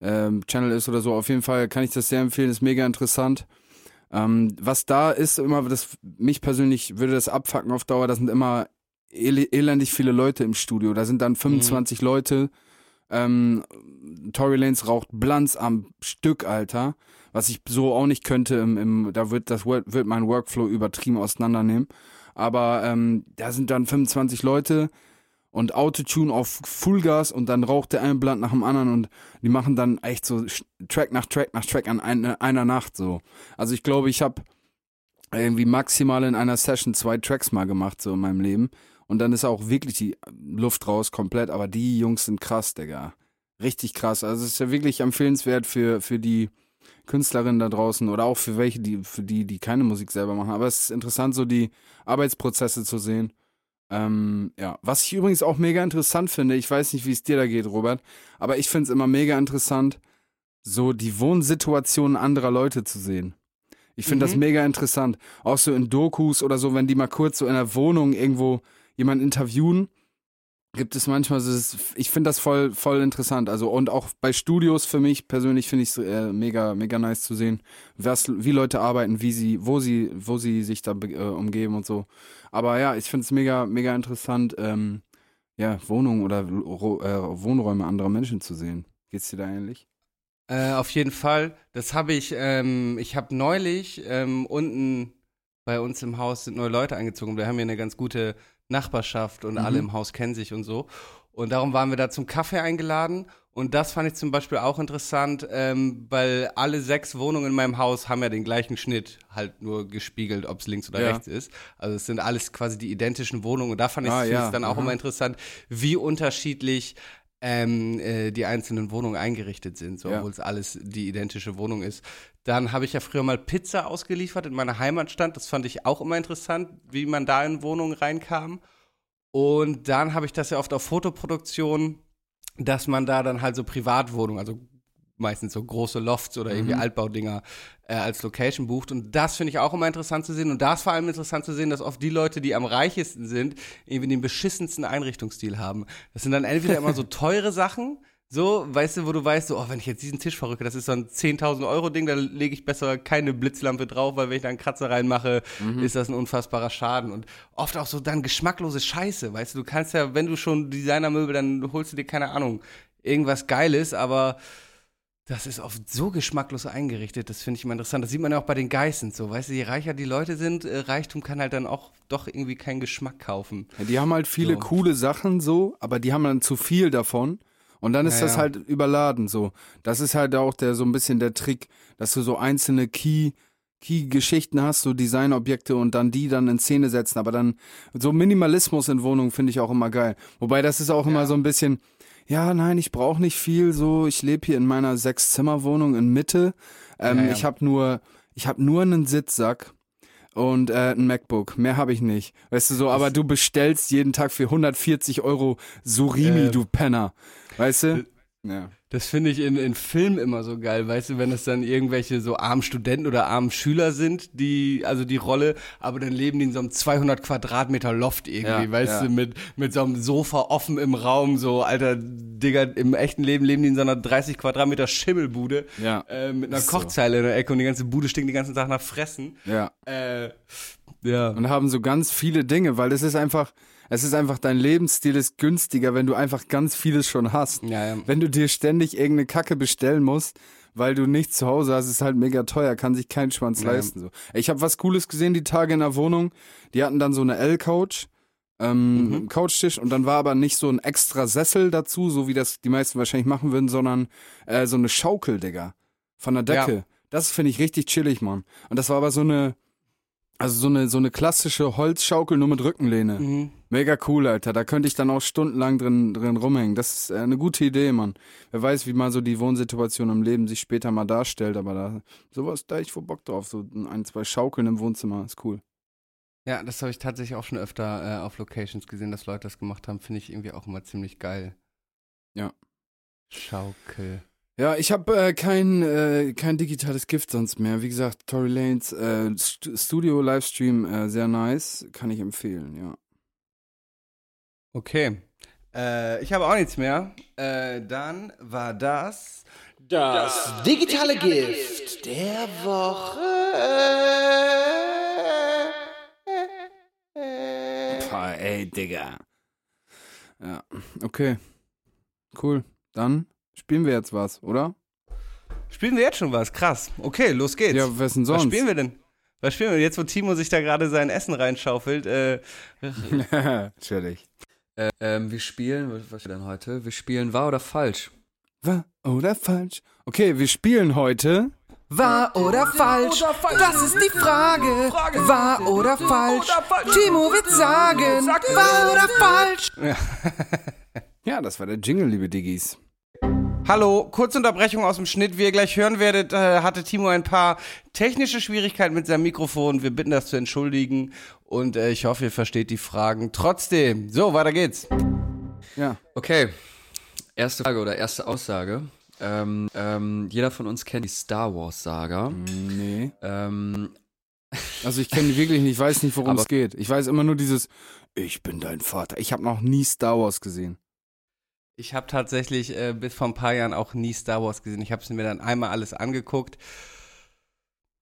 ähm, Channel ist oder so. Auf jeden Fall kann ich das sehr empfehlen, ist mega interessant. Ähm, was da ist, immer, das, mich persönlich würde das abfacken auf Dauer, das sind immer el elendig viele Leute im Studio. Da sind dann 25 Leute. Ähm, Tory Lanez raucht Blanz am Stück, Alter. Was ich so auch nicht könnte, im, im, da wird das wird mein Workflow übertrieben auseinandernehmen. Aber ähm, da sind dann 25 Leute und Autotune auf Fullgas und dann raucht der ein Blatt nach dem anderen und die machen dann echt so Track nach Track nach Track an eine, einer Nacht so. Also ich glaube, ich habe irgendwie maximal in einer Session zwei Tracks mal gemacht so in meinem Leben und dann ist auch wirklich die Luft raus komplett, aber die Jungs sind krass, Digga. Richtig krass. Also es ist ja wirklich empfehlenswert für, für die Künstlerinnen da draußen oder auch für welche, die, für die, die keine Musik selber machen. Aber es ist interessant, so die Arbeitsprozesse zu sehen. Ähm, ja, was ich übrigens auch mega interessant finde, ich weiß nicht, wie es dir da geht, Robert, aber ich finde es immer mega interessant, so die Wohnsituationen anderer Leute zu sehen. Ich finde das Mhm. mega interessant. Auch so in Dokus oder so, wenn die mal kurz so in der Wohnung irgendwo jemanden interviewen, gibt es manchmal so, ich finde das voll, voll interessant. Also und auch bei Studios für mich persönlich finde ich es äh, mega, mega nice zu sehen, was, wie Leute arbeiten, wie sie, wo sie, wo sie sich da äh, umgeben und so. Aber ja, ich finde es mega, mega interessant, ähm, ja, Wohnungen oder äh, Wohnräume anderer Menschen zu sehen. Geht's dir da ähnlich? Äh, auf jeden Fall. Das habe ich, ähm, ich habe neulich ähm, unten bei uns im Haus sind neue Leute eingezogen. Wir haben hier eine ganz gute Nachbarschaft und Mhm. alle im Haus kennen sich und so. Und darum waren wir da zum Kaffee eingeladen. Und das fand ich zum Beispiel auch interessant, ähm, weil alle sechs Wohnungen in meinem Haus haben ja den gleichen Schnitt, halt nur gespiegelt, ob es links oder Ja. rechts ist. Also es sind alles quasi die identischen Wohnungen. Und da fand ich Ah, es ja. dann auch Aha. immer interessant, wie unterschiedlich ähm, äh, die einzelnen Wohnungen eingerichtet sind, so, Ja. obwohl es alles die identische Wohnung ist. Dann habe ich ja früher mal Pizza ausgeliefert in meiner Heimatstadt. Das fand ich auch immer interessant, wie man da in Wohnungen reinkam. Und dann habe ich das ja oft auf Fotoproduktionen dass man da dann halt so Privatwohnungen, also meistens so große Lofts oder irgendwie Mhm. Altbaudinger äh, als Location bucht. Und das finde ich auch immer interessant zu sehen. Und da ist vor allem interessant zu sehen, dass oft die Leute, die am reichesten sind, irgendwie den beschissensten Einrichtungsstil haben. Das sind dann entweder immer so teure Sachen, so, weißt du, wo du weißt, so, oh, wenn ich jetzt diesen Tisch verrücke, das ist so ein 10.000 Euro Ding, da lege ich besser keine Blitzlampe drauf, weil wenn ich da einen Kratzer reinmache, ist das ein unfassbarer Schaden. Und oft auch so dann geschmacklose Scheiße, weißt du, du kannst ja, wenn du schon Designermöbel, dann holst du dir, keine Ahnung, irgendwas Geiles, aber das ist oft so geschmacklos eingerichtet, das finde ich immer interessant. Das sieht man ja auch bei den Geissens so, weißt du, je reicher die Leute sind, äh, Reichtum kann halt dann auch doch irgendwie keinen Geschmack kaufen. Ja, die haben halt viele So. coole Sachen so, aber die haben dann zu viel davon. Und dann ist Ja, das halt überladen so. Das ist halt auch der so ein bisschen der Trick, dass du so einzelne Key Key-Geschichten hast, so Designobjekte und dann die dann in Szene setzen. Aber dann so Minimalismus in Wohnungen finde ich auch immer geil. Wobei das ist auch immer so ein bisschen, ja, nein, ich brauche nicht viel. So, ich lebe hier in meiner Sechs-Zimmer-Wohnung in Mitte. Ähm. Ich habe nur, ich habe nur einen Sitzsack und äh, ein MacBook. Mehr habe ich nicht. Weißt du so, aber du bestellst jeden Tag für 140 Euro Surimi, Äh, du Penner. Weißt du? Ja. Das finde ich in, in Filmen immer so geil, weißt du, wenn es dann irgendwelche so armen Studenten oder armen Schüler sind, die, also die Rolle, aber dann leben die in so einem 200 Quadratmeter Loft irgendwie, Ja, weißt ja. du, mit, mit so einem Sofa offen im Raum, so, alter Digga, im echten Leben leben die in so einer 30 Quadratmeter Schimmelbude, Ja. äh, mit einer Ist so. Kochzeile in der Ecke und die ganze Bude stinkt den ganzen Tag nach Fressen. Ja. Äh, ja. Und haben so ganz viele Dinge, weil es ist einfach, es ist einfach, dein Lebensstil ist günstiger, wenn du einfach ganz vieles schon hast. Ja, ja. Wenn du dir ständig irgendeine Kacke bestellen musst, weil du nichts zu Hause hast, ist halt mega teuer, kann sich kein Schwanz Ja. leisten. So. Ich habe was Cooles gesehen die Tage in der Wohnung. Die hatten dann so eine L-Couch, ähm, Mhm. Couchtisch und dann war aber nicht so ein extra Sessel dazu, so wie das die meisten wahrscheinlich machen würden, sondern äh, so eine Schaukel, Digga, von der Decke. Ja. Das finde ich richtig chillig, Mann. Und das war aber so eine, also so eine so eine klassische Holzschaukel nur mit Rückenlehne. Mhm. Mega cool, Alter. Da könnte ich dann auch stundenlang drin, drin rumhängen. Das ist äh, eine gute Idee, Mann. Wer weiß, wie mal so die Wohnsituation im Leben sich später mal darstellt, aber da sowas, da ich voll Bock drauf. So ein, zwei Schaukeln im Wohnzimmer ist cool. Ja, das habe ich tatsächlich auch schon öfter äh, auf Locations gesehen, dass Leute das gemacht haben. Finde ich irgendwie auch immer ziemlich geil. Ja. Schaukel. Ja, ich habe äh, kein, äh, kein digitales Gift sonst mehr. Wie gesagt, Tory Lanes äh, St Studio Livestream äh, sehr nice, kann ich empfehlen, ja. Okay. Äh, ich habe auch nichts mehr. Äh, dann war das. Das digitale Gift der Woche. Boah, ey, Digga. Ja, okay. Cool. Dann spielen wir jetzt was, oder? Spielen wir jetzt schon was? Krass. Okay, los geht's. Ja, was denn was sonst? spielen wir denn? Was spielen wir? Jetzt, wo Timo sich da gerade sein Essen reinschaufelt. Äh, Chillig. Äh, ähm, wir spielen, was- was wir denn heute? Wir spielen wahr oder falsch. Wahr oder falsch? Okay, wir spielen heute. Wahr oder falsch? Das ist die Frage. Wahr oder falsch? Timo wird sagen, wahr oder falsch? Ja, das war der Jingle, liebe Diggis. Hallo, kurze Unterbrechung aus dem Schnitt. Wie ihr gleich hören werdet, äh, hatte Timo ein paar technische Schwierigkeiten mit seinem Mikrofon. Wir bitten das zu entschuldigen und äh, ich hoffe, ihr versteht die Fragen trotzdem. So, weiter geht's. Ja. Okay, erste Frage oder erste Aussage. Ähm, ähm, jeder von uns kennt die Star Wars Saga. Nee. Ähm, Also ich kenne die wirklich nicht, ich weiß nicht, worum es geht. Ich weiß immer nur dieses Ich bin dein Vater. Ich habe noch nie Star Wars gesehen. Ich habe tatsächlich äh, bis vor ein paar Jahren auch nie Star Wars gesehen. Ich habe es mir dann einmal alles angeguckt.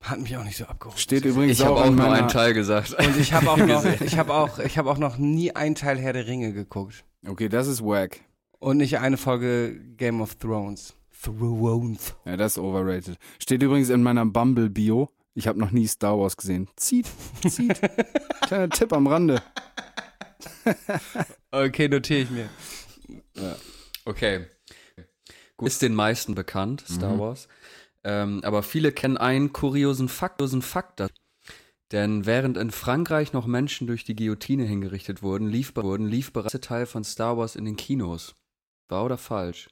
Hat mich auch nicht so abgeholt. Steht übrigens ich habe auch, auch nur einen Teil gesagt. Und ich habe auch noch, ich habe auch, ich habe auch noch nie einen Teil Herr der Ringe geguckt Okay, das ist wack. und nicht eine Folge Game of Thrones. Thrones. Ja, das ist overrated. Steht übrigens in meiner Bumble-Bio. Ich habe noch nie Star Wars gesehen. Zieht, zieht. Kleiner Tipp am Rande. Okay, notiere ich mir. Okay. Gut. Ist den meisten bekannt, Star Mhm. Wars. Ähm, aber viele kennen einen kuriosen Fakt, Fakt. dazu. Denn während in Frankreich noch Menschen durch die Guillotine hingerichtet wurden, lief, wurden, lief bereits der Teil von Star Wars in den Kinos. Wahr oder falsch?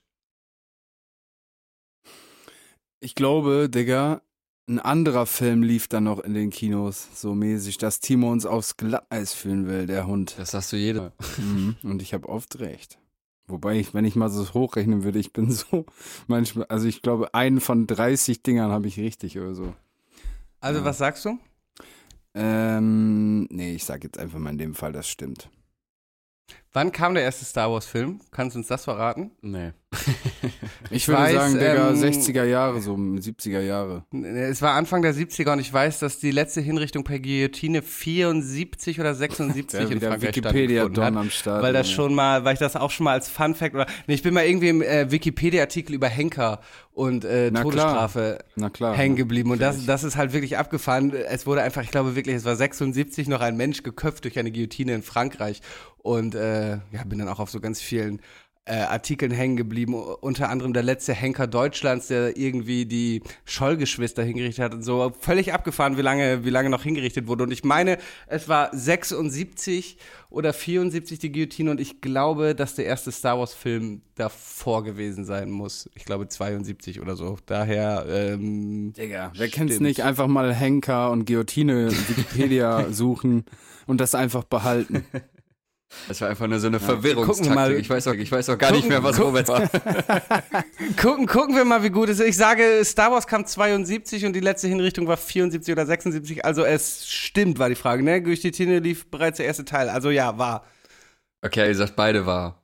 Ich glaube, Digga, ein anderer Film lief dann noch in den Kinos, so mäßig, dass Timo uns aufs Glatteis führen will, der Hund. Das sagst du jeder. Mhm. Und ich habe oft recht. Wobei ich, wenn ich mal so hochrechnen würde, ich bin so manchmal, also ich glaube, einen von 30 Dingern habe ich richtig oder so. Also, was sagst du? Ähm, nee, ich sag jetzt einfach mal in dem Fall, das stimmt. Wann kam der erste Star Wars-Film? Kannst du uns das verraten? Nee. Ich würde weiß, sagen, Digga, ähm, 60er Jahre, so 70er Jahre. Es war Anfang der 70er und ich weiß, dass die letzte Hinrichtung per Guillotine 74 oder 76 Ja, in Frankreich Wikipedia Don am Start. Weil das Junge. schon mal, weil ich das auch schon mal als Fun Fact oder nee, ich bin mal irgendwie im äh, Wikipedia-Artikel über Henker und äh, Na. Todesstrafe klar. hängen geblieben und das, das ist halt wirklich abgefahren. Es wurde einfach, ich glaube wirklich, es war 76 noch ein Mensch geköpft durch eine Guillotine in Frankreich und äh, ja, bin dann auch auf so ganz vielen äh, Artikeln hängen geblieben, unter anderem der letzte Henker Deutschlands, der irgendwie die Schollgeschwister hingerichtet hat und so. Völlig abgefahren, wie lange, wie lange noch hingerichtet wurde. Und ich meine, es war 76 oder 74 die Guillotine und ich glaube, dass der erste Star Wars-Film davor gewesen sein muss. Ich glaube 72 oder so. Daher, ähm, Digga, wer kennt's Stimmt. nicht? Einfach mal Henker und Guillotine in Wikipedia suchen und das einfach behalten. Das war einfach nur so eine Gucken wir Verwirrungstaktik. Ich weiß auch, ich weiß auch gar nicht mehr, was Gucken- Robert war. Gucken, gucken wir mal, wie gut es ist. Ich sage, Star Wars kam 72 und die letzte Hinrichtung war 74 oder 76. Also es stimmt, war die Frage, ne? Durch die Tine lief bereits der erste Teil. Also ja, war. Okay, ihr sagt beide wahr.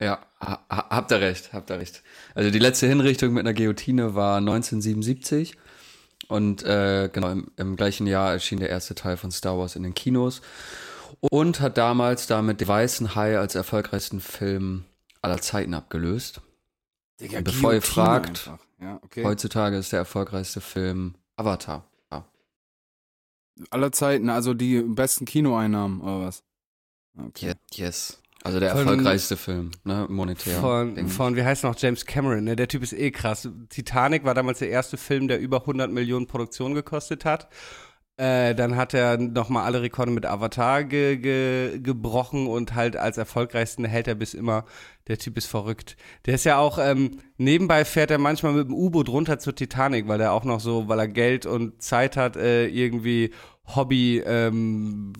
Ja, ha- habt ihr recht, habt ihr recht. Also die letzte Hinrichtung mit einer Guillotine war 1977 und äh, genau im, im gleichen Jahr erschien der erste Teil von Star Wars in den Kinos und hat damals damit den Weißen Hai als erfolgreichsten Film aller Zeiten abgelöst. Digga, Und bevor ihr fragt, einfach. Ja, okay. Heutzutage ist der erfolgreichste Film Avatar. Ja. Aller Zeiten, also die besten Kinoeinnahmen oder was? Okay. Ye- Yes. Also der Von- erfolgreichste Film, ne, monetär. Von, von, wie heißt noch, James Cameron, ne? Der Typ ist eh krass. Titanic war damals der erste Film, der über 100 Millionen Produktion gekostet hat. Äh, dann hat er nochmal alle Rekorde mit Avatar ge ge gebrochen und halt als erfolgreichsten hält er bis immer. Der Typ ist verrückt. Der ist ja auch, ähm, nebenbei fährt er manchmal mit dem U-Boot runter zur Titanic, weil er auch noch so, weil er Geld und Zeit hat, äh, irgendwie Hobby, ähm,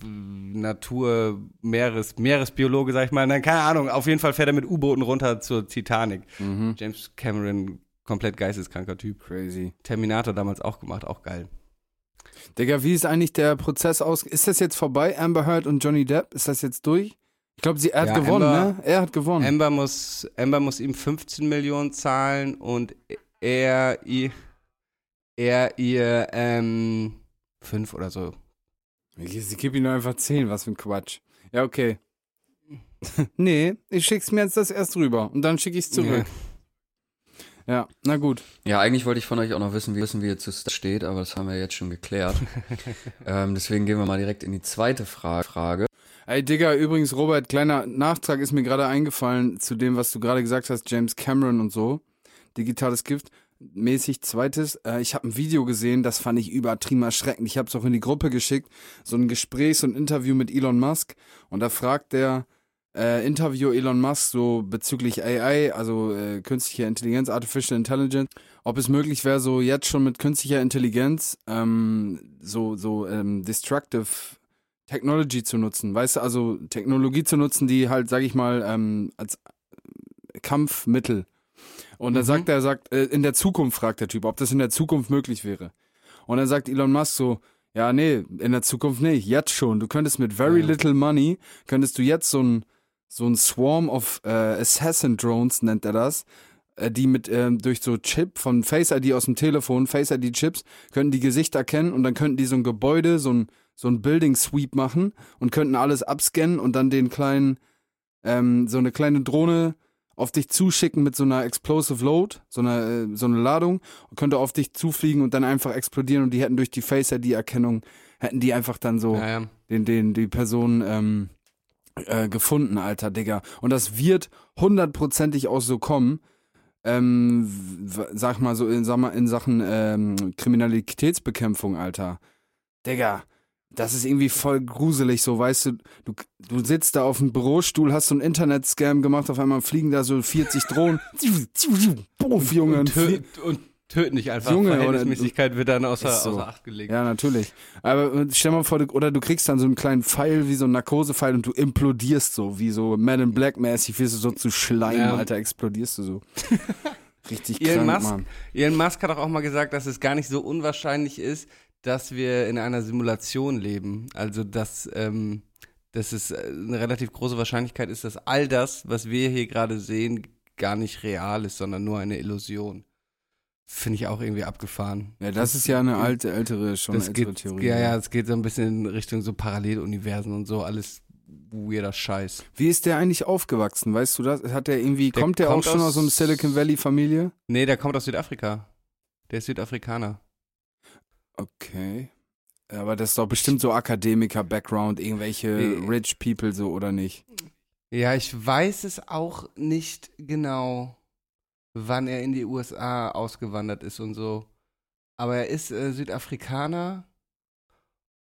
Natur, Meeres, Meeresbiologe, sag ich mal. Nein, keine Ahnung. Auf jeden Fall fährt er mit U-Booten runter zur Titanic. Mhm. James Cameron, komplett geisteskranker Typ. Crazy. Terminator damals auch gemacht, auch geil. Digga, wie ist eigentlich der Prozess aus? Ist das jetzt vorbei, Amber Heard und Johnny Depp? Ist das jetzt durch? Ich glaube, sie er hat Ja, gewonnen, Amber- ne? Er hat gewonnen. Amber muss, Amber muss ihm 15 Millionen zahlen und er ihr, er ihr ähm, fünf oder so. Sie gibt ihm nur einfach 10, was für ein Quatsch. Ja, okay. nee, ich schick's mir jetzt das erst rüber und dann schicke ich's zurück. Ja. na gut. Ja, eigentlich wollte ich von euch auch noch wissen, wie, wissen, wie ihr zu Star steht, aber das haben wir jetzt schon geklärt. ähm, deswegen gehen wir mal direkt in die zweite Fra Frage. Ey, Digga, übrigens, Robert, kleiner Nachtrag ist mir gerade eingefallen zu dem, was du gerade gesagt hast, James Cameron und so. Digitales Gift. Mäßig zweites, äh, ich habe ein Video gesehen, das fand ich übertrieben erschreckend. Ich habe es auch in die Gruppe geschickt, so ein Gespräch, so ein Interview mit Elon Musk. Und da fragt der äh, Interview Elon Musk so bezüglich AI, also äh, künstliche Intelligenz, Artificial Intelligence, ob es möglich wäre, so jetzt schon mit künstlicher Intelligenz ähm, so, so ähm, destructive Technology zu nutzen, weißt du, also Technologie zu nutzen, die halt, sag ich mal, ähm, als Kampfmittel. Und dann Mhm. sagt er, er sagt, äh, in der Zukunft fragt der Typ, ob das in der Zukunft möglich wäre. Und dann sagt Elon Musk so, ja, nee, in der Zukunft nicht, jetzt schon. Du könntest mit very Ja. little money, könntest du jetzt so ein, so ein Swarm of äh, Assassin Drones, nennt er das, äh, die mit ähm, durch so Chip von Face ID aus dem Telefon, Face ID Chips, könnten die Gesichter erkennen und dann könnten die so ein Gebäude, so ein, so ein Building Sweep machen und könnten alles abscannen und dann den kleinen, ähm, so eine kleine Drohne auf dich zuschicken mit so einer Explosive Load, so einer, äh, so eine Ladung, und könnte auf dich zufliegen und dann einfach explodieren und die hätten durch die Face ID Erkennung, hätten die einfach dann so Ja, ja. den, den, die Person ähm, äh, gefunden, alter Digga. Und das wird hundertprozentig auch so kommen. Ähm, sag mal so in, sag mal, in Sachen ähm, Kriminalitätsbekämpfung, Alter. Digga, das ist irgendwie voll gruselig, so weißt du, du, du sitzt da auf dem Bürostuhl, hast so einen Internet-Scam gemacht, auf einmal fliegen da so 40 Drohnen. Puff, Junge. Und, Und und töten dich einfach. Junge, oder- Verhältnismäßigkeit wird dann außer, so. außer Acht gelegt. Ja, natürlich. Aber stell mal vor, du, oder du kriegst dann so einen kleinen Pfeil, wie so ein Narkosepfeil und du implodierst so, wie so Man in Black mäßig, wirst du so zu Schleim, Ja. Alter, explodierst du so. Richtig Elon krank, Musk, Mann. Elon Musk hat auch mal gesagt, dass es gar nicht so unwahrscheinlich ist, dass wir in einer Simulation leben. Also, dass, ähm, dass es äh, eine relativ große Wahrscheinlichkeit ist, dass all das, was wir hier gerade sehen, gar nicht real ist, sondern nur eine Illusion. Finde ich auch irgendwie abgefahren. Ja, das ist ja eine alte, ältere, schon das ältere geht, Theorie. ja, ja, es geht so ein bisschen in Richtung so Paralleluniversen und so, alles weirder Scheiß. Wie ist der eigentlich aufgewachsen? Weißt du das? Hat der irgendwie, Der kommt der auch kommt schon aus- aus so einer Silicon Valley Familie? Nee, der kommt aus Südafrika. Der ist Südafrikaner. Okay. Aber das ist doch bestimmt so Akademiker-Background, irgendwelche Nee. Rich People so oder nicht? Ja, ich weiß es auch nicht genau, wann er in die USA ausgewandert ist und so. Aber er ist äh, Südafrikaner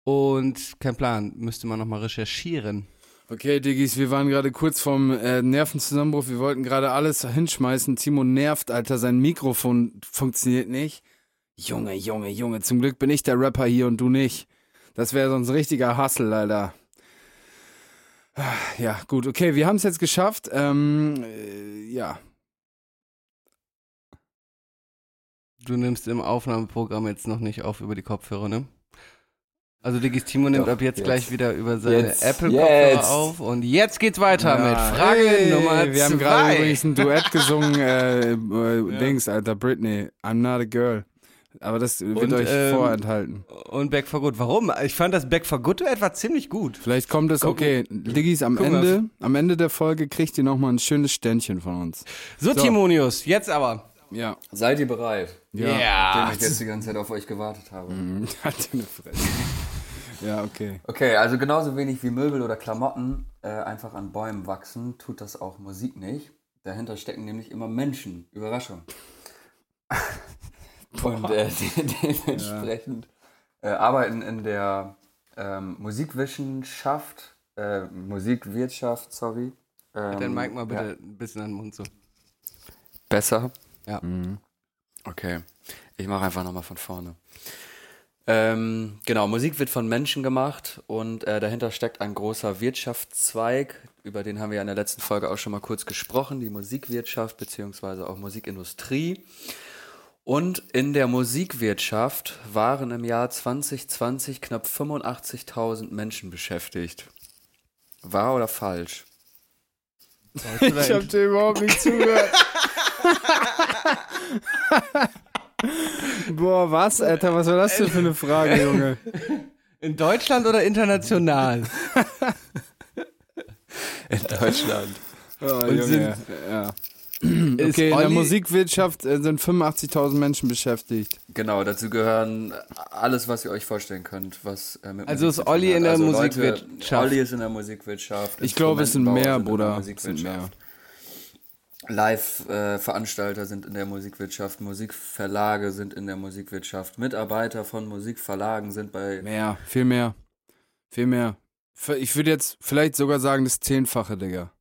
und kein Plan, müsste man nochmal recherchieren. Okay, Diggis, wir waren gerade kurz vom äh, Nervenzusammenbruch. Wir wollten gerade alles hinschmeißen. Timo nervt, Alter. Sein Mikrofon funktioniert nicht. Junge, Junge, Junge. Zum Glück bin ich der Rapper hier und du nicht. Das wäre sonst ein richtiger Hassel, Alter. Ah, Ja, gut. Okay, wir haben es jetzt geschafft. Ähm, äh, ja. Du nimmst im Aufnahmeprogramm jetzt noch nicht auf über die Kopfhörer, ne? Also Digis Timo nimmt Doch, ab jetzt, jetzt. gleich wieder über seine Jetzt, Apple-Kopfhörer jetzt. auf und jetzt geht's weiter Ja, mit Frage hey, Nummer Wir haben gerade zwei. übrigens ein Duett gesungen. Äh, äh, Dings, Alter. Britney. I'm not a girl. Aber das wird Und, euch ähm, vorenthalten. Und Back for Good. Warum? Ich fand das Back for Good etwa ziemlich gut. Vielleicht kommt es, okay, Diggis, am wir. Ende, am Ende der Folge kriegt ihr nochmal ein schönes Ständchen von uns. So, So. Timonius, jetzt aber. Ja. Seid ihr bereit? Ja. Nachdem ich jetzt die ganze Zeit auf euch gewartet habe. Mhm. Halt deine Fresse. ja, okay. Okay, also genauso wenig wie Möbel oder Klamotten äh, einfach an Bäumen wachsen, tut das auch Musik nicht. Dahinter stecken nämlich immer Menschen. Überraschung. Und äh, de dementsprechend äh, arbeiten in der ähm, Musikwissenschaft, äh, Musikwirtschaft, sorry. Ähm, Dein Mike mal bitte ja, ein bisschen an den Mund so. besser. Ja. Okay, ich mache einfach nochmal von vorne. Ähm, genau, Musik wird von Menschen gemacht und äh, dahinter steckt ein großer Wirtschaftszweig, über den haben wir ja in der letzten Folge auch schon mal kurz gesprochen, die Musikwirtschaft beziehungsweise auch Musikindustrie. Und in der Musikwirtschaft waren im Jahr 2020 knapp 85.000 Menschen beschäftigt. Wahr oder falsch? Ich hab dir überhaupt nicht zugehört. Boah, was, Alter? Was war das denn für eine Frage, Junge? In Deutschland oder international? In Deutschland. Oh, Und Junge. sind- ja. Okay, in der Musikwirtschaft äh, sind 85.000 Menschen beschäftigt. Genau, dazu gehören alles, was ihr euch vorstellen könnt. Was, äh, mit Also Musik ist Olli in der also Musikwirtschaft? Leute, Olli ist in der Musikwirtschaft. Ich glaube, es sind mehr, Bruder. Es sind mehr. Live-Veranstalter sind in der Musikwirtschaft, Musikverlage sind in der Musikwirtschaft, Mitarbeiter von Musikverlagen sind bei. Mehr, viel mehr. Viel mehr. Ich würde jetzt vielleicht sogar sagen, das Zehnfache, Digga.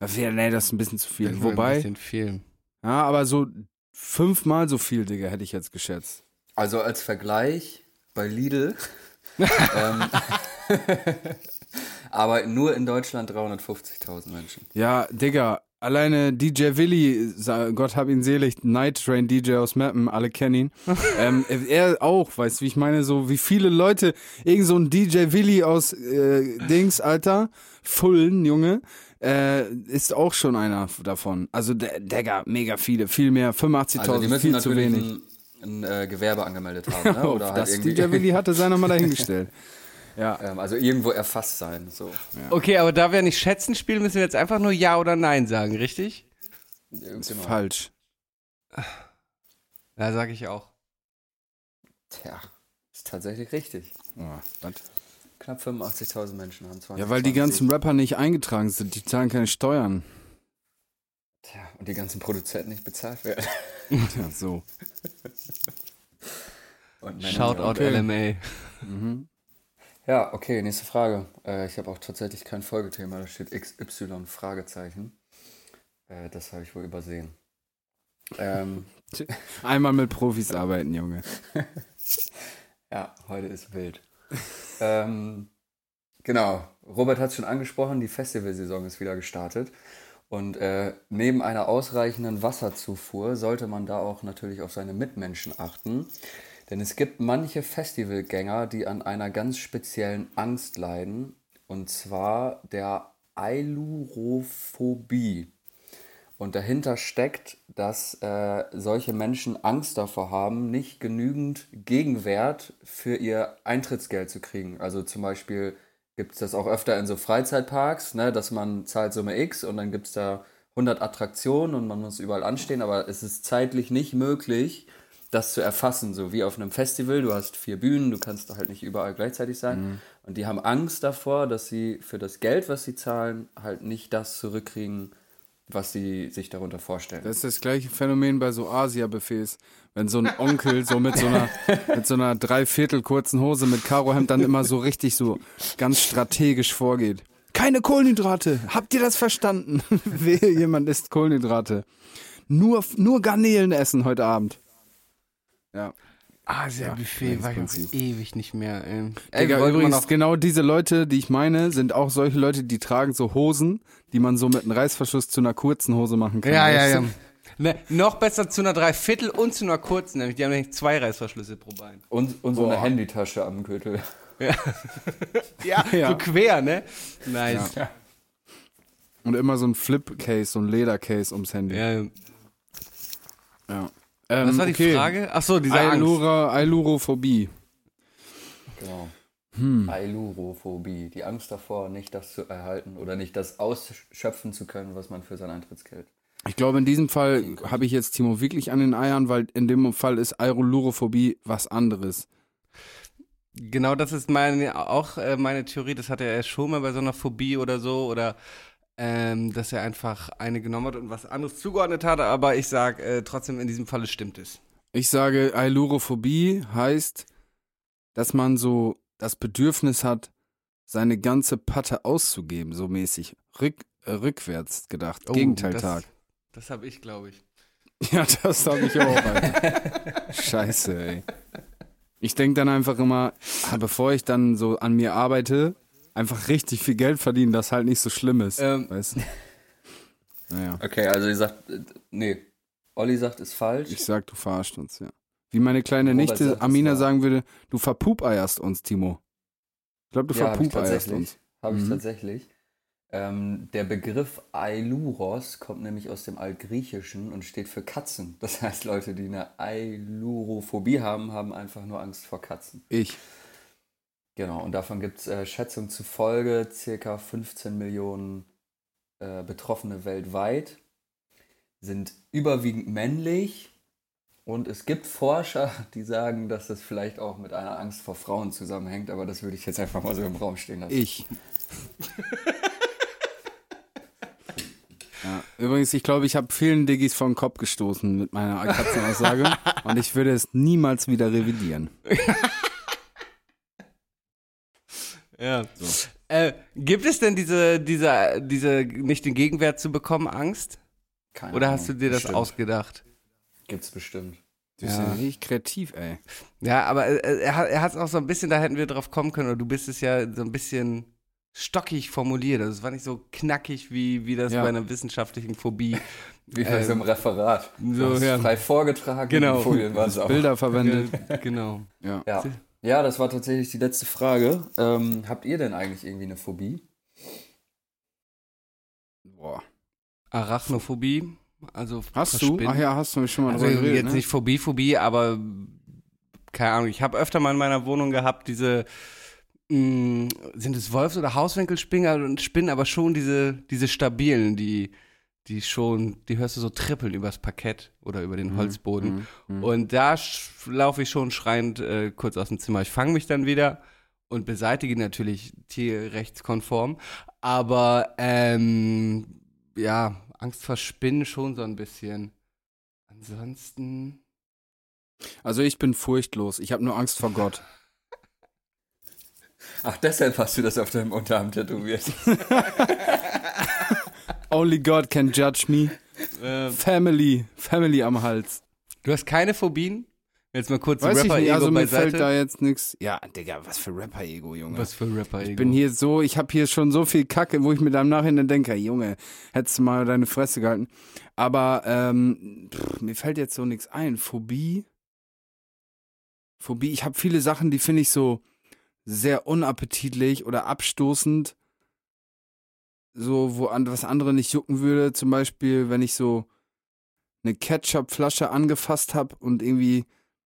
Ja, Nee, das ist ein bisschen zu viel. Das ist Ein Wobei, bisschen viel. ja, aber so fünfmal so viel, Digga, hätte ich jetzt geschätzt. Also als Vergleich bei Lidl. ähm, aber nur in Deutschland 350.000 Menschen. Ja, Digga, alleine DJ Willi, Gott hab ihn selig, Night Train DJ aus Mappen, alle kennen ihn. ähm, er auch, weißt du, wie ich meine, so wie viele Leute, irgend so ein DJ Willi aus äh, Dings, Alter, Fullen, Junge, äh, ist auch schon einer davon. Also, der- Digga, mega viele, viel mehr, 85.000, Also viel zu wenig. ein, ein äh, Gewerbe angemeldet haben. Ne? Oder halt das irgendwie, DJ Willi hatte sei noch mal dahingestellt. Ja, ähm, also irgendwo erfasst sein. So. Okay, aber da wir nicht schätzen spielen, müssen wir jetzt einfach nur Ja oder Nein sagen, richtig? ist Genau. falsch. Ja, sage ich auch. Tja, ist tatsächlich richtig. Was? Knapp 85.000 Menschen haben 20. ja, weil die ganzen Rapper nicht eingetragen sind, die zahlen keine Steuern. Tja, und die ganzen Produzenten nicht bezahlt werden. Ja, so. Und. Shoutout Okay. LMA. Ja, okay, nächste Frage. Äh, ich habe auch tatsächlich kein Folgethema, da steht XY Fragezeichen. Äh, das habe ich wohl übersehen. Ähm, Einmal mit Profis arbeiten, Junge. ja, heute ist wild. ähm, genau, Robert hat es schon angesprochen, die Festivalsaison ist wieder gestartet. Und äh, neben einer ausreichenden Wasserzufuhr sollte man da auch natürlich auf seine Mitmenschen achten. Denn es gibt manche Festivalgänger, die an einer ganz speziellen Angst leiden. Und zwar der Ailurophobie. Und dahinter steckt, dass äh, solche Menschen Angst davor haben, nicht genügend Gegenwert für ihr Eintrittsgeld zu kriegen. Also zum Beispiel gibt es das auch öfter in so Freizeitparks, ne, dass man zahlt Summe X und dann gibt es da 100 Attraktionen und man muss überall anstehen, aber es ist zeitlich nicht möglich, das zu erfassen, so wie auf einem Festival. Du hast vier Bühnen, du kannst halt nicht überall gleichzeitig sein. Und die haben Angst davor, dass sie für das Geld, was sie zahlen, halt nicht das zurückkriegen, was sie sich darunter vorstellen. Das ist das gleiche Phänomen bei so Asia-Buffets. Wenn so ein Onkel so mit so einer, mit so einer Dreiviertel kurzen Hose mit Karohemd dann immer so richtig so ganz strategisch vorgeht. Keine Kohlenhydrate. Habt ihr das verstanden? Wehe, jemand isst Kohlenhydrate. Nur, nur Garnelen essen heute Abend. Ja. Asia-Buffet war ich Prinzip. noch ewig nicht mehr. Ey, ey Digga, übrigens, mal noch, genau diese Leute, die ich meine, sind auch solche Leute, die tragen so Hosen, die man so mit einem Reißverschluss zu einer kurzen Hose machen kann. Ja, ja, ja. Ne, noch besser zu einer Dreiviertel und zu einer kurzen, nämlich die haben nämlich zwei Reißverschlüsse pro Bein. Und, und so Boah. eine Handytasche am Gürtel. Ja, Ja. so quer, ne? Nice. Ja. Und immer so ein Flip-Case, so ein Leder-Case ums Handy. Ja. Was Ähm, war die okay. Frage? Ach so, diese Angst. Ailura, Ailurophobie. Genau. Hm. Ailurophobie, die Angst davor, nicht das zu erhalten oder nicht das ausschöpfen zu können, was man für sein Eintrittsgeld. Ich glaube, in diesem Fall habe ich jetzt Timo wirklich an den Eiern, weil in dem Fall ist Ailurophobie was anderes. Genau, das ist meine, auch äh, meine Theorie. Das hatte er schon mal bei so einer Phobie oder so. Oder ähm, dass er einfach eine genommen hat und was anderes zugeordnet hat. Aber ich sage äh, trotzdem, in diesem Falle stimmt es. Ich sage, Ailurophobie heißt, dass man so das Bedürfnis hat, seine ganze Patte auszugeben, so mäßig. Rück, äh, rückwärts gedacht. Gegenteiltag. Oh, Das, das habe ich, glaube ich. Ja, das habe ich auch, Alter. Scheiße, ey. Ich denke dann einfach immer, ah, bevor ich dann so an mir arbeite, einfach richtig viel Geld verdienen, das halt nicht so schlimm ist. Ähm. weißt du? Naja, Okay, also ihr sagt, äh, nee, Olli sagt, ist falsch. ich sag, du verarscht uns, ja. Wie meine kleine Robert Nichte sagt, Amina sagen würde, du verpupeierst uns, Timo. Ich glaube, du ja, verpupeierst uns. Habe ich Mhm. tatsächlich. Ähm, der Begriff Ailuros kommt nämlich aus dem Altgriechischen und steht für Katzen. Das heißt, Leute, die eine Ailurophobie haben, haben einfach nur Angst vor Katzen. Ich. Genau, und davon gibt es äh, Schätzungen zufolge circa 15 Millionen äh, Betroffene weltweit, sind überwiegend männlich und es gibt Forscher, die sagen, dass das vielleicht auch mit einer Angst vor Frauen zusammenhängt, aber das würde ich jetzt einfach mal so im Raum stehen lassen. Ich. ja, übrigens, ich glaube, ich habe vielen Diggis vor den Kopf gestoßen mit meiner Katzenaussage und ich würde es niemals wieder revidieren. Ja. Äh, gibt es denn diese, diese, diese, nicht den Gegenwert zu bekommen, Angst? Keine Oder Ahnung, hast du dir das bestimmt. ausgedacht? Gibt's bestimmt. Du bist ja richtig kreativ, ey. Ja, aber äh, er, hat- er hat es auch so ein bisschen, da hätten wir drauf kommen können, oder du bist es ja so ein bisschen stockig formuliert. Also es war nicht so knackig, wie, wie das Ja. bei einer wissenschaftlichen Phobie. Wie bei so einem Referat. so, ja. frei vorgetragen, Genau. Folien waren es auch. Bilder verwendet. Ge- genau. Ja. Ja. Ja, das war tatsächlich die letzte Frage. Ähm, habt ihr denn eigentlich irgendwie eine Phobie? Boah. Arachnophobie. Also Hast du? Ach ja, hast du schon mal Also drüber geredet, jetzt ne? nicht Phobie, Phobie, aber keine Ahnung. Ich habe öfter mal in meiner Wohnung gehabt, diese mh, sind es Wolfs- oder Hauswinkelspinnen, und Spinnen, aber schon diese, diese stabilen, die, die schon, die hörst du so trippeln übers Parkett oder über Mhm, den Holzboden. Und da laufe ich schon schreiend äh, kurz aus dem Zimmer. Ich fange mich dann wieder und beseitige natürlich tierrechtskonform. Aber ähm, ja, Angst vor Spinnen schon so ein bisschen. Ansonsten. Also ich bin furchtlos. Ich habe nur Angst vor Gott. Ach, deshalb hast du das auf deinem Unterarm tätowiert. Only God can judge me. Ähm, Family, Family am Hals. du hast keine Phobien? Jetzt mal kurz Weiß ich Rapper-Ego nicht, also mir beiseite. fällt da jetzt nichts. Ja, Digga, was für Rapper-Ego, Junge. Was für Rapper-Ego? Ich bin hier so, ich habe hier schon so viel Kacke, wo ich mir dann nachher denke, Junge, hättest du mal deine Fresse gehalten. Aber ähm, pff, mir fällt jetzt so nichts ein. Phobie? Phobie, ich habe viele Sachen, die finde ich so sehr unappetitlich oder abstoßend. So, wo an, was andere nicht jucken würde. Zum Beispiel, wenn ich so eine Ketchup-Flasche angefasst habe und irgendwie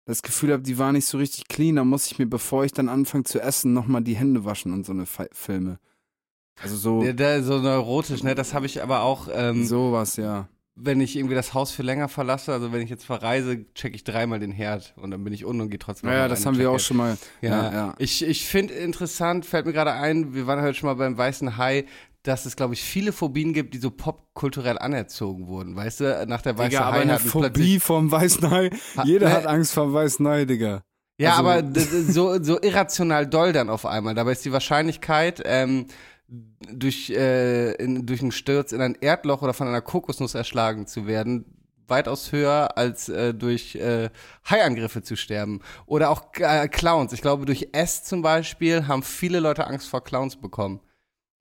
das Gefühl habe, die war nicht so richtig clean, dann muss ich mir, bevor ich dann anfange zu essen, nochmal die Hände waschen und so eine Fi Filme. Also so, Der, der, so neurotisch, ne? Das habe ich aber auch, ähm, sowas, ja. wenn ich irgendwie das Haus für länger verlasse, also wenn ich jetzt verreise, checke ich dreimal den Herd und dann bin ich unten und gehe trotzdem Naja, das haben wir auch schon mal. Ja, Ja, ja. ich, ich finde interessant, fällt mir gerade ein, wir waren heute schon mal beim Weißen Hai, dass es, glaube ich, viele Phobien gibt, die so popkulturell anerzogen wurden. Weißt du, nach der Weiße Digga, aber Hai eine hatten Phobie vom Weißen Hai. Ha- Jeder ne? hat Angst vor Weißen Hai, Digga. Ja, also- aber so, so irrational doll dann auf einmal. Dabei ist die Wahrscheinlichkeit, ähm, durch, äh, in, durch einen Sturz in ein Erdloch oder von einer Kokosnuss erschlagen zu werden, weitaus höher als äh, durch äh, Haiangriffe zu sterben. Oder auch äh, Clowns. Ich glaube, durch S zum Beispiel haben viele Leute Angst vor Clowns bekommen.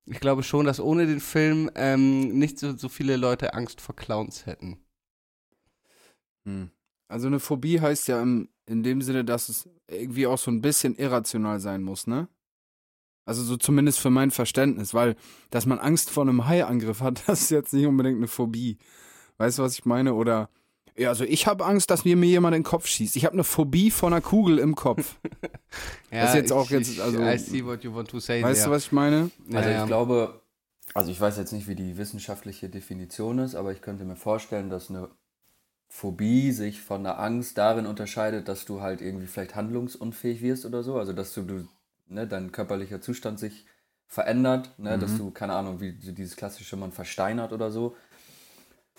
Ich glaube schon, dass ohne den Film ähm, nicht so, so viele Leute Angst vor Clowns hätten. Hm. Also eine Phobie heißt ja im, in dem Sinne, dass es irgendwie auch so ein bisschen irrational sein muss, ne? Also so zumindest für mein Verständnis, weil dass man Angst vor einem Haiangriff hat, das ist jetzt nicht unbedingt eine Phobie. Weißt du, was ich meine? Oder ja, also ich habe Angst, dass mir mir jemand in den Kopf schießt. Ich habe eine Phobie vor einer Kugel im Kopf. Das ist jetzt auch jetzt, ich, also- I see what you want to say. Weißt du, was ich meine? Also Ja, ja. ich glaube, also ich weiß jetzt nicht, wie die wissenschaftliche Definition ist, aber ich könnte mir vorstellen, dass eine Phobie sich von der Angst darin unterscheidet, dass du halt irgendwie vielleicht handlungsunfähig wirst oder so. Also dass du, du ne, dein körperlicher Zustand sich verändert, ne, dass du, keine Ahnung, wie dieses klassische, man versteinert oder so.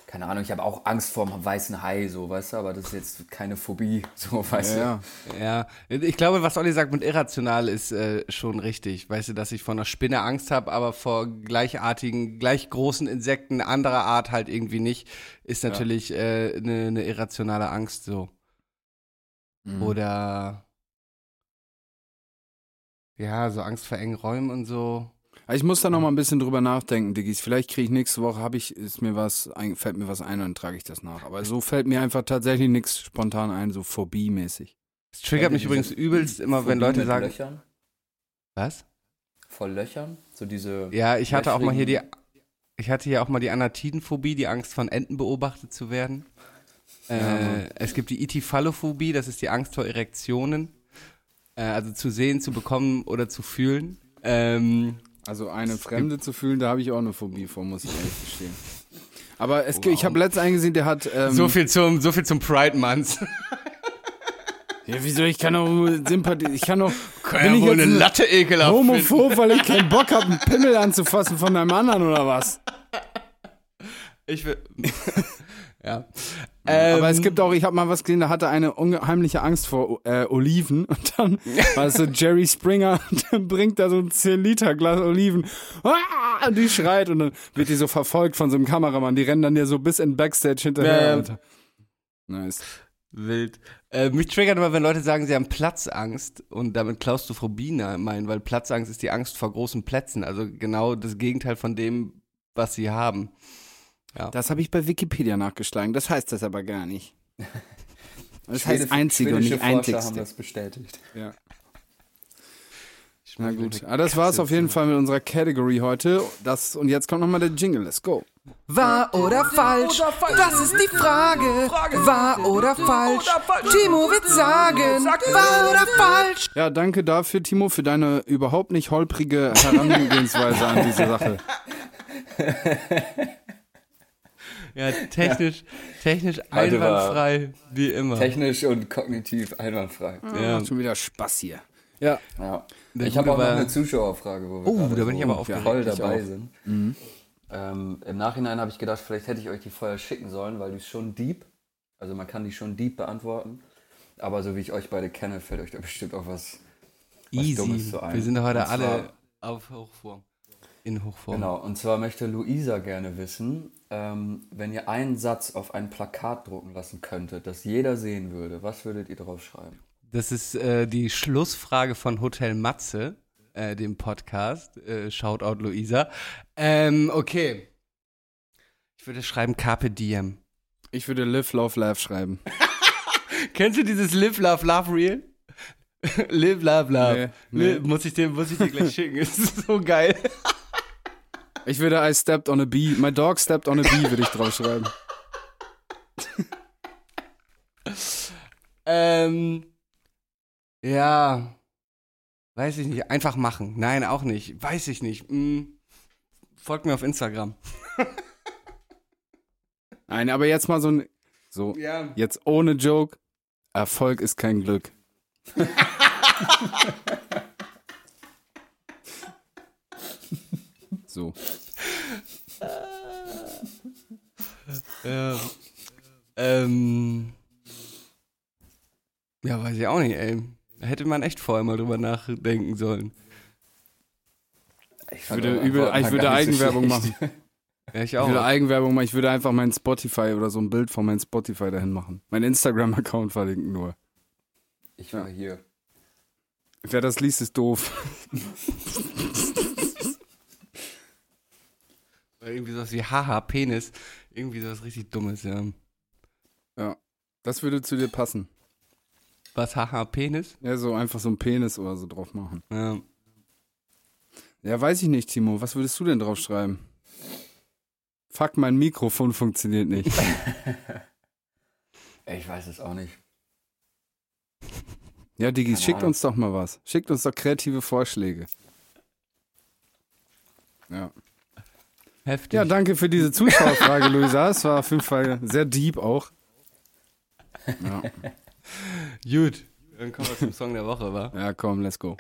Keine Ahnung, ich habe auch Angst vor einem weißen Hai, so, weißt du, aber das ist jetzt keine Phobie, so, weißt Ja, Ja, ich glaube, was Olli sagt mit irrational ist äh, schon richtig. Weißt du, dass ich vor einer Spinne Angst habe, aber vor gleichartigen, gleich großen Insekten anderer Art halt irgendwie nicht, ist natürlich eine äh, ne- ne irrationale Angst so. Mhm. Oder ja, so Angst vor engen Räumen und so. Ich muss da noch mal ein bisschen drüber nachdenken, Diggis. Vielleicht kriege ich nächste Woche, habe ich, ist mir was, ein, fällt mir was ein und dann trage ich das nach. Aber so fällt mir einfach tatsächlich nichts spontan ein, so Phobie-mäßig. Es triggert mich übrigens übelst immer, wenn Phobie Leute mit sagen, Löchern, was? voll Löchern, so diese Ja, ich hatte auch mal hier die, ich hatte hier auch mal die Anatidenphobie, die Angst von Enten beobachtet zu werden. Äh, es gibt die Itifallophobie, das ist die Angst vor Erektionen. Äh, also zu sehen, zu bekommen oder zu fühlen. Ähm, Also eine Fremde zu fühlen, da habe ich auch eine Phobie vor, muss ich ehrlich gestehen. Aber es, gibt- ich habe letztens eingesehen, der hat. Ähm, so viel zum, so viel zum Pride Month. Ja, wieso? Ich kann doch Sympathie. Ich kann doch. Kann bin ja ich wohl jetzt eine ein Latte ekelhaft finden. Homophob, weil ich keinen Bock habe, einen Pimmel anzufassen von einem anderen oder was? Ich will. ja. Aber es Ähm, gibt auch, ich habe mal was gesehen, da hatte eine unheimliche Angst vor äh, Oliven und dann war es so Jerry Springer und dann bringt da so ein 10 Liter Glas Oliven ah, und die schreit und dann wird die so verfolgt von so einem Kameramann, die rennen dann ja so bis in Backstage hinterher. Alter. Nice. Wild. Äh, mich triggert immer, wenn Leute sagen, sie haben Platzangst und damit Klaustrophobie meinen, weil Platzangst ist die Angst vor großen Plätzen. Also genau das Gegenteil von dem, was sie haben. Das habe ich bei Wikipedia nachgeschlagen, das heißt das aber gar nicht. Das Schwede- heißt einzige und nicht Forscher haben einzigste. das bestätigt. Ja. Na gut, ah, das war's auf jeden Fall mit unserer Category heute. Das, und jetzt kommt nochmal der Jingle, let's go. Wahr oder falsch? Das ist die Frage. Wahr oder falsch? Timo wird sagen, wahr oder falsch? Ja, danke dafür, Timo, für deine überhaupt nicht holprige Herangehensweise an diese Sache. Ja, technisch, technisch Heute war- einwandfrei, wie immer. Technisch und kognitiv einwandfrei. Ja. Macht schon wieder Spaß hier. Ja, Ja. Ich habe auch noch eine Zuschauerfrage, wo wir Oh, da bin ich aber aufgeregt. voll dabei auch. sind. Ähm, Im Nachhinein habe ich gedacht, vielleicht hätte ich euch die vorher schicken sollen, weil die ist schon deep. Also man kann die schon deep beantworten. Aber so wie ich euch beide kenne, fällt euch da bestimmt auch was, was Easy. Dummes zu ein. Wir sind heute alle auf Hochform. In Hochform. Genau, und zwar möchte Luisa gerne wissen, ähm, wenn ihr einen Satz auf ein Plakat drucken lassen könntet, das jeder sehen würde, was würdet ihr drauf schreiben? Das ist äh, die Schlussfrage von Hotel Matze, äh, dem Podcast. Äh, Shoutout Luisa. Ähm, okay. Ich würde schreiben Carpe Diem. Ich würde Live, Love, Laugh schreiben. Kennst du dieses Live, Love, Love Reel? Live, Love, Love. Nee, nee. Muss, ich dir, muss ich dir gleich schicken. Es ist so geil. Ich würde I stepped on a bee. My dog stepped on a bee, würde ich drauf schreiben. Ähm, ja. Weiß ich nicht. Einfach machen. Nein, auch nicht. Weiß ich nicht. Hm. Folgt mir auf Instagram. Nein, aber jetzt mal so ein. So, Ja. jetzt ohne Joke. Erfolg ist kein Glück. so. Ja. Ähm. Ja, weiß ich auch nicht, ey. Da hätte man echt vorher mal drüber nachdenken sollen. Ich würde übel- ich würde Eigenwerbung machen. Ja, ich Ich auch. würde Eigenwerbung machen. Ich würde einfach mein Spotify oder so ein Bild von meinem Spotify dahin machen. Mein Instagram-Account verlinken nur. Ich war hier. Wer das liest, ist doof. Irgendwie sowas wie Haha, Penis. Irgendwie sowas richtig Dummes, ja. Ja. Das würde zu dir passen. Was, Haha, Penis? Ja, so einfach so ein Penis oder so drauf machen. Ja. Ja, weiß ich nicht, Timo. Was würdest du denn drauf schreiben? Fuck, mein Mikrofon funktioniert nicht. Ich weiß es auch nicht. Ja, Digi, Keine schickt Ahnung. uns doch mal was. Schickt uns doch kreative Vorschläge. Ja. Heftig. Ja, danke für diese Zuschauerfrage, Luisa. Es war auf jeden Fall sehr deep auch. Ja, Gut. Dann kommen wir zum Song der Woche, wa? ja komm, let's go.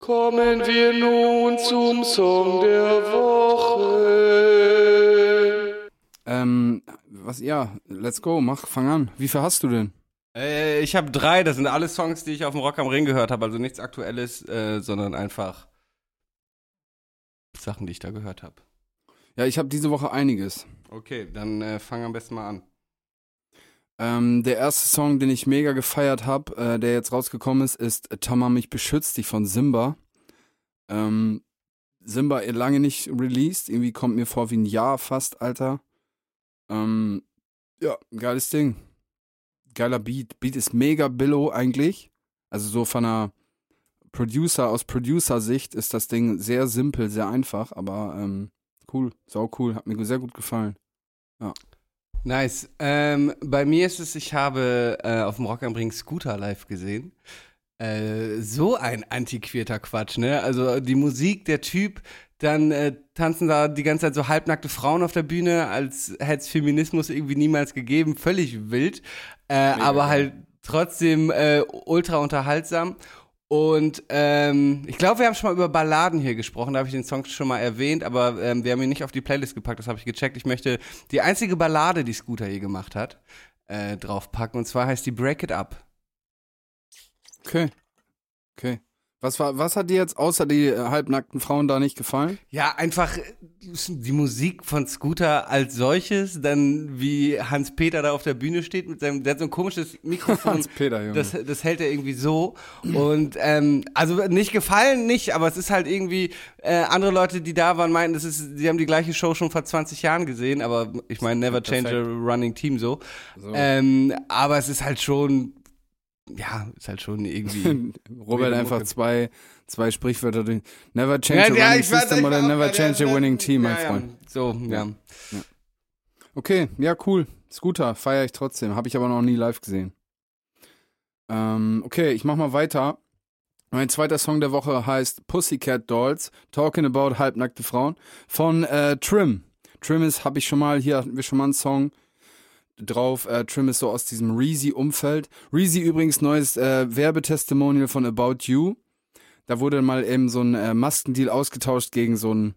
Kommen wir nun zum Song der Woche. Ähm, was, ja, let's go, mach, fang an. Wie viel hast du denn? Äh, ich habe drei. Das sind alle Songs, die ich auf dem Rock am Ring gehört habe. Also nichts Aktuelles, äh, sondern einfach Sachen, die ich da gehört habe. Ja, ich habe diese Woche einiges. Okay, dann äh, fang am besten mal an. Ähm, der erste Song, den ich mega gefeiert habe, äh, der jetzt rausgekommen ist, ist Tama mich beschützt dich von Simba. Ähm, Simba eh lange nicht released, irgendwie kommt mir vor wie ein Jahr fast, Alter. Ähm, ja, geiles Ding. Geiler Beat. Beat ist mega billow eigentlich. Also so von einer Producer, aus Producer-Sicht ist das Ding sehr simpel, sehr einfach, aber ähm, cool, sau cool, hat mir sehr gut gefallen. Nice. Ähm, bei mir ist es, ich habe äh, auf dem Rock am Ring Scooter live gesehen. Äh, so ein antiquierter Quatsch, ne? Also die Musik, der Typ, dann äh, tanzen da die ganze Zeit so halbnackte Frauen auf der Bühne, als hätte es Feminismus irgendwie niemals gegeben. Völlig wild. Äh, aber halt trotzdem äh, ultra unterhaltsam. Und ähm, ich glaube, wir haben schon mal über Balladen hier gesprochen, da habe ich den Song schon mal erwähnt, aber ähm, wir haben ihn nicht auf die Playlist gepackt, das habe ich gecheckt. Ich möchte die einzige Ballade, die Scooter je gemacht hat, äh, draufpacken. Und zwar heißt die Break It Up. Okay. Okay. Was, war, was hat dir jetzt außer die äh, halbnackten Frauen da nicht gefallen? Ja, einfach äh, die Musik von Scooter als solches, dann wie Hans-Peter da auf der Bühne steht mit seinem, der hat so ein komisches Mikrofon. Hans-Peter, Junge. Das, das hält er irgendwie so. Und ähm, also nicht gefallen, nicht, aber es ist halt irgendwie, äh, andere Leute, die da waren, meinten, das ist, sie haben die gleiche Show schon vor 20 Jahren gesehen, aber ich meine, never change a running team so. So. Ähm, aber es ist halt schon, ja, ist halt schon irgendwie. Robert einfach zwei, zwei Sprichwörter durch. Never change a ja, winning ich war- system oder never change a winning team, mein ja, Freund. Ja. So, ja. Okay, ja, cool. Scooter, feiere ich trotzdem. Habe ich aber noch nie live gesehen. Ähm, okay, ich mach mal weiter. Mein zweiter Song der Woche heißt Pussycat Dolls, Talking About halbnackte Frauen von äh, Trim. Trim ist, habe ich schon mal, hier hatten wir schon mal einen Song drauf. Äh, Trim ist so aus diesem Reezy-Umfeld. Reezy übrigens neues äh, Werbetestimonial von About You. Da wurde mal eben so ein äh, Maskendeal ausgetauscht gegen so einen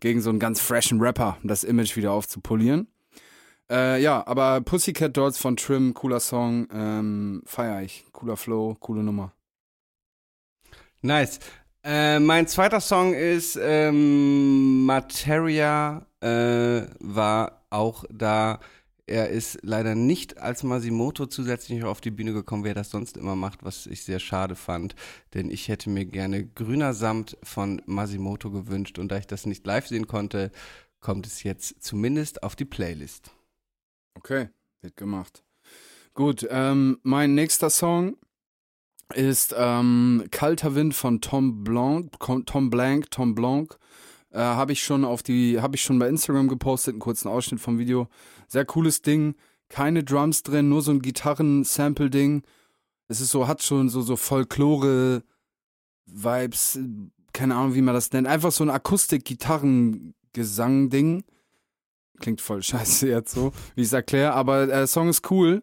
gegen so einen ganz freshen Rapper, um das Image wieder aufzupolieren. Äh, ja, aber Pussycat Dolls von Trim, cooler Song, ähm, feier ich. Cooler Flow, coole Nummer. Nice. Äh, mein zweiter Song ist ähm, Materia, äh, war auch da. Er ist leider nicht als Masimoto zusätzlich auf die Bühne gekommen, wie er das sonst immer macht, was ich sehr schade fand. Denn ich hätte mir gerne Grüner Samt von Masimoto gewünscht und da ich das nicht live sehen konnte, kommt es jetzt zumindest auf die Playlist. Okay, wird gemacht. Gut, ähm, mein nächster Song ist ähm, Kalter Wind von Tom Blanc, Tom Blanc, Tom Blanc. Äh, habe ich schon auf die, habe ich schon bei Instagram gepostet, einen kurzen Ausschnitt vom Video. Sehr cooles Ding, keine Drums drin, nur so ein Gitarren-Sample-Ding. Es ist so, hat schon so, so Folklore-Vibes, keine Ahnung, wie man das nennt. Einfach so ein Akustik-Gitarren-Gesang-Ding. Klingt voll scheiße jetzt so, wie ich es erkläre, aber der Song ist cool.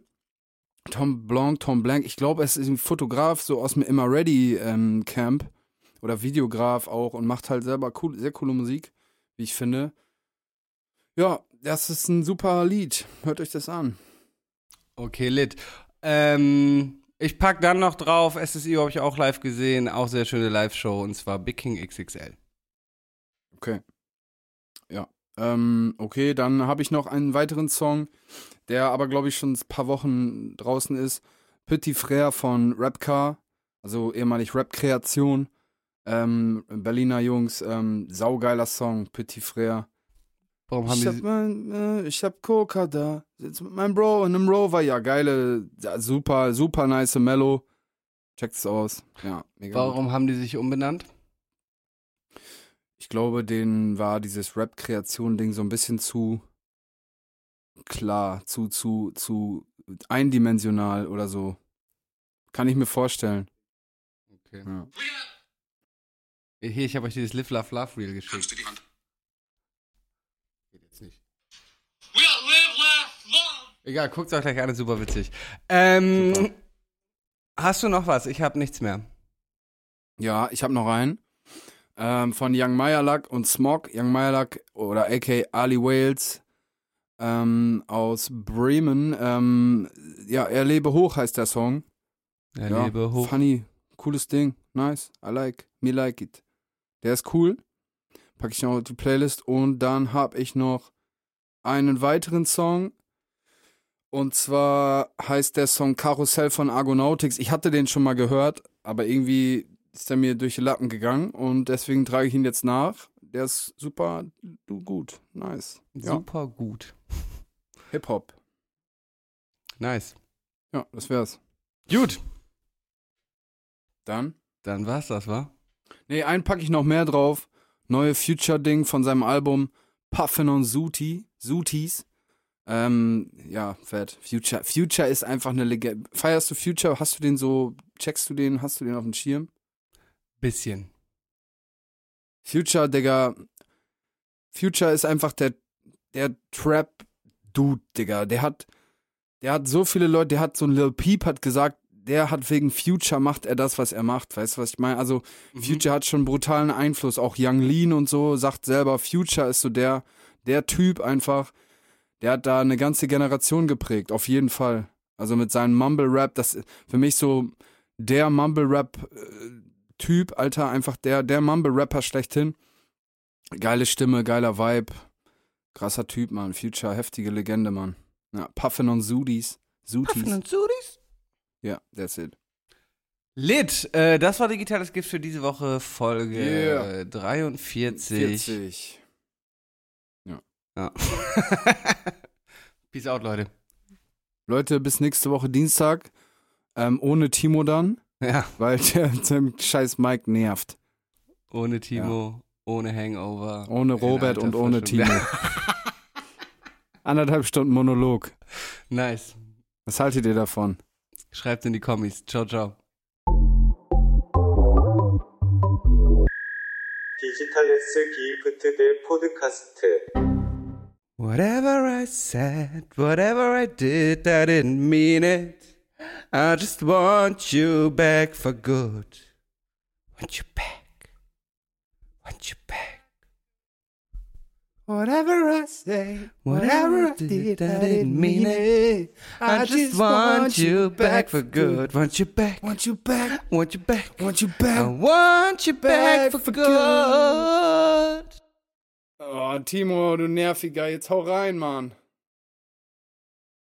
Tom Blanc, Tom Blanc, ich glaube, es ist ein Fotograf so aus dem Immer Ready ähm, Camp oder Videograf auch und macht halt selber cool, sehr coole Musik, wie ich finde. Ja, das ist ein super Lied. Hört euch das an. Okay, lit. Ähm, ich pack dann noch drauf, SSI habe ich auch live gesehen, auch sehr schöne Live-Show und zwar Big King XXL. Okay. Ja. Ähm, okay, dann habe ich noch einen weiteren Song, der aber, glaube ich, schon ein paar Wochen draußen ist. Petit Frère von Rapcar, also ehemalig Rap-Kreation. Ähm, Berliner Jungs, ähm, saugeiler Song, Petit Frère. Warum haben Ich die hab, mein, äh, ich hab Coca da, sitz mit meinem Bro in einem Rover. Ja, geile, ja, super, super nice Mellow. Checkt's aus. Ja, mega gut. Warum haben die sich umbenannt? Ich glaube, denen war dieses Rap-Kreation-Ding so ein bisschen zu klar, zu, zu, zu eindimensional oder so. Kann ich mir vorstellen. Okay. Ja. Hier, ich habe euch dieses Live Love Love Reel geschickt. Kannst du die Hand? Geht jetzt nicht. We live, laugh, love. Egal, guckt euch gleich an, ist super witzig. Ähm, hast du noch was? Ich habe nichts mehr. Ja, ich habe noch einen. Ähm, von Young Meyerlack und Smog. Young Meyerlack oder aka Ali Wales ähm, aus Bremen. Ähm, ja, Er lebe hoch heißt der Song. Ja, ja, lebe hoch. Funny, cooles Ding. Nice. I like. Me like it. Der ist cool. Packe ich noch auf die Playlist. Und dann habe ich noch einen weiteren Song. Und zwar heißt der Song Karussell von Argonautics. Ich hatte den schon mal gehört, aber irgendwie ist er mir durch die Lappen gegangen und deswegen trage ich ihn jetzt nach. Der ist super gut. Nice. Ja. Super gut. Hip-Hop. Nice. Ja, das wär's. Gut. Dann? Dann war's das, wa? Nee, einen packe ich noch mehr drauf. Neue Future-Ding von seinem Album Puffin on Zooty, Zooties. Ähm, ja, fett. Future. Future ist einfach eine Legende. Feierst du Future? Hast du den so, checkst du den? Hast du den auf dem Schirm? Bisschen. Future, Digga. Future ist einfach der, der Trap-Dude, Digga. Der hat, der hat so viele Leute, der hat so ein Lil Peep hat gesagt, der hat wegen Future macht er das, was er macht. Weißt du, was ich meine? Also, Future hat schon brutalen Einfluss. Auch Young Lean und so sagt selber, Future ist so der, der Typ einfach. Der hat da eine ganze Generation geprägt, auf jeden Fall. Also mit seinem Mumble Rap, das ist für mich so der Mumble Rap Typ, Alter, einfach der, der Mumble Rapper schlechthin. Geile Stimme, geiler Vibe. Krasser Typ, Mann. Future, heftige Legende, Mann. Ja, Puffin und Zooties. Zooties. Sudis? Ja, that's it. Lit. Äh, das war digitales Gift für diese Woche, Folge Yeah. äh, 43. 40. Ja. Peace out, Leute. Leute, bis nächste Woche Dienstag. Ähm, ohne Timo dann, Ja. weil der seinem scheiß Mike nervt. Ohne Timo, ohne Hangover. Ohne Robert und ohne. Timo. Anderthalb Stunden Monolog. nice. Was haltet ihr davon? Schreibt in die Kommis. Ciao, ciao. 디지털레스 기프트 대 포드카스트 Whatever I said, whatever I did, I didn't mean it. I just want you back for good. Want you back. Want you back. Whatever I say, Whatever I did, I didn't mean it. I just want you back for good. Want you back. Want you back, Want you back. want you I back. want you back for good. Oh, Timo, du nerviger, jetzt hau rein, Mann.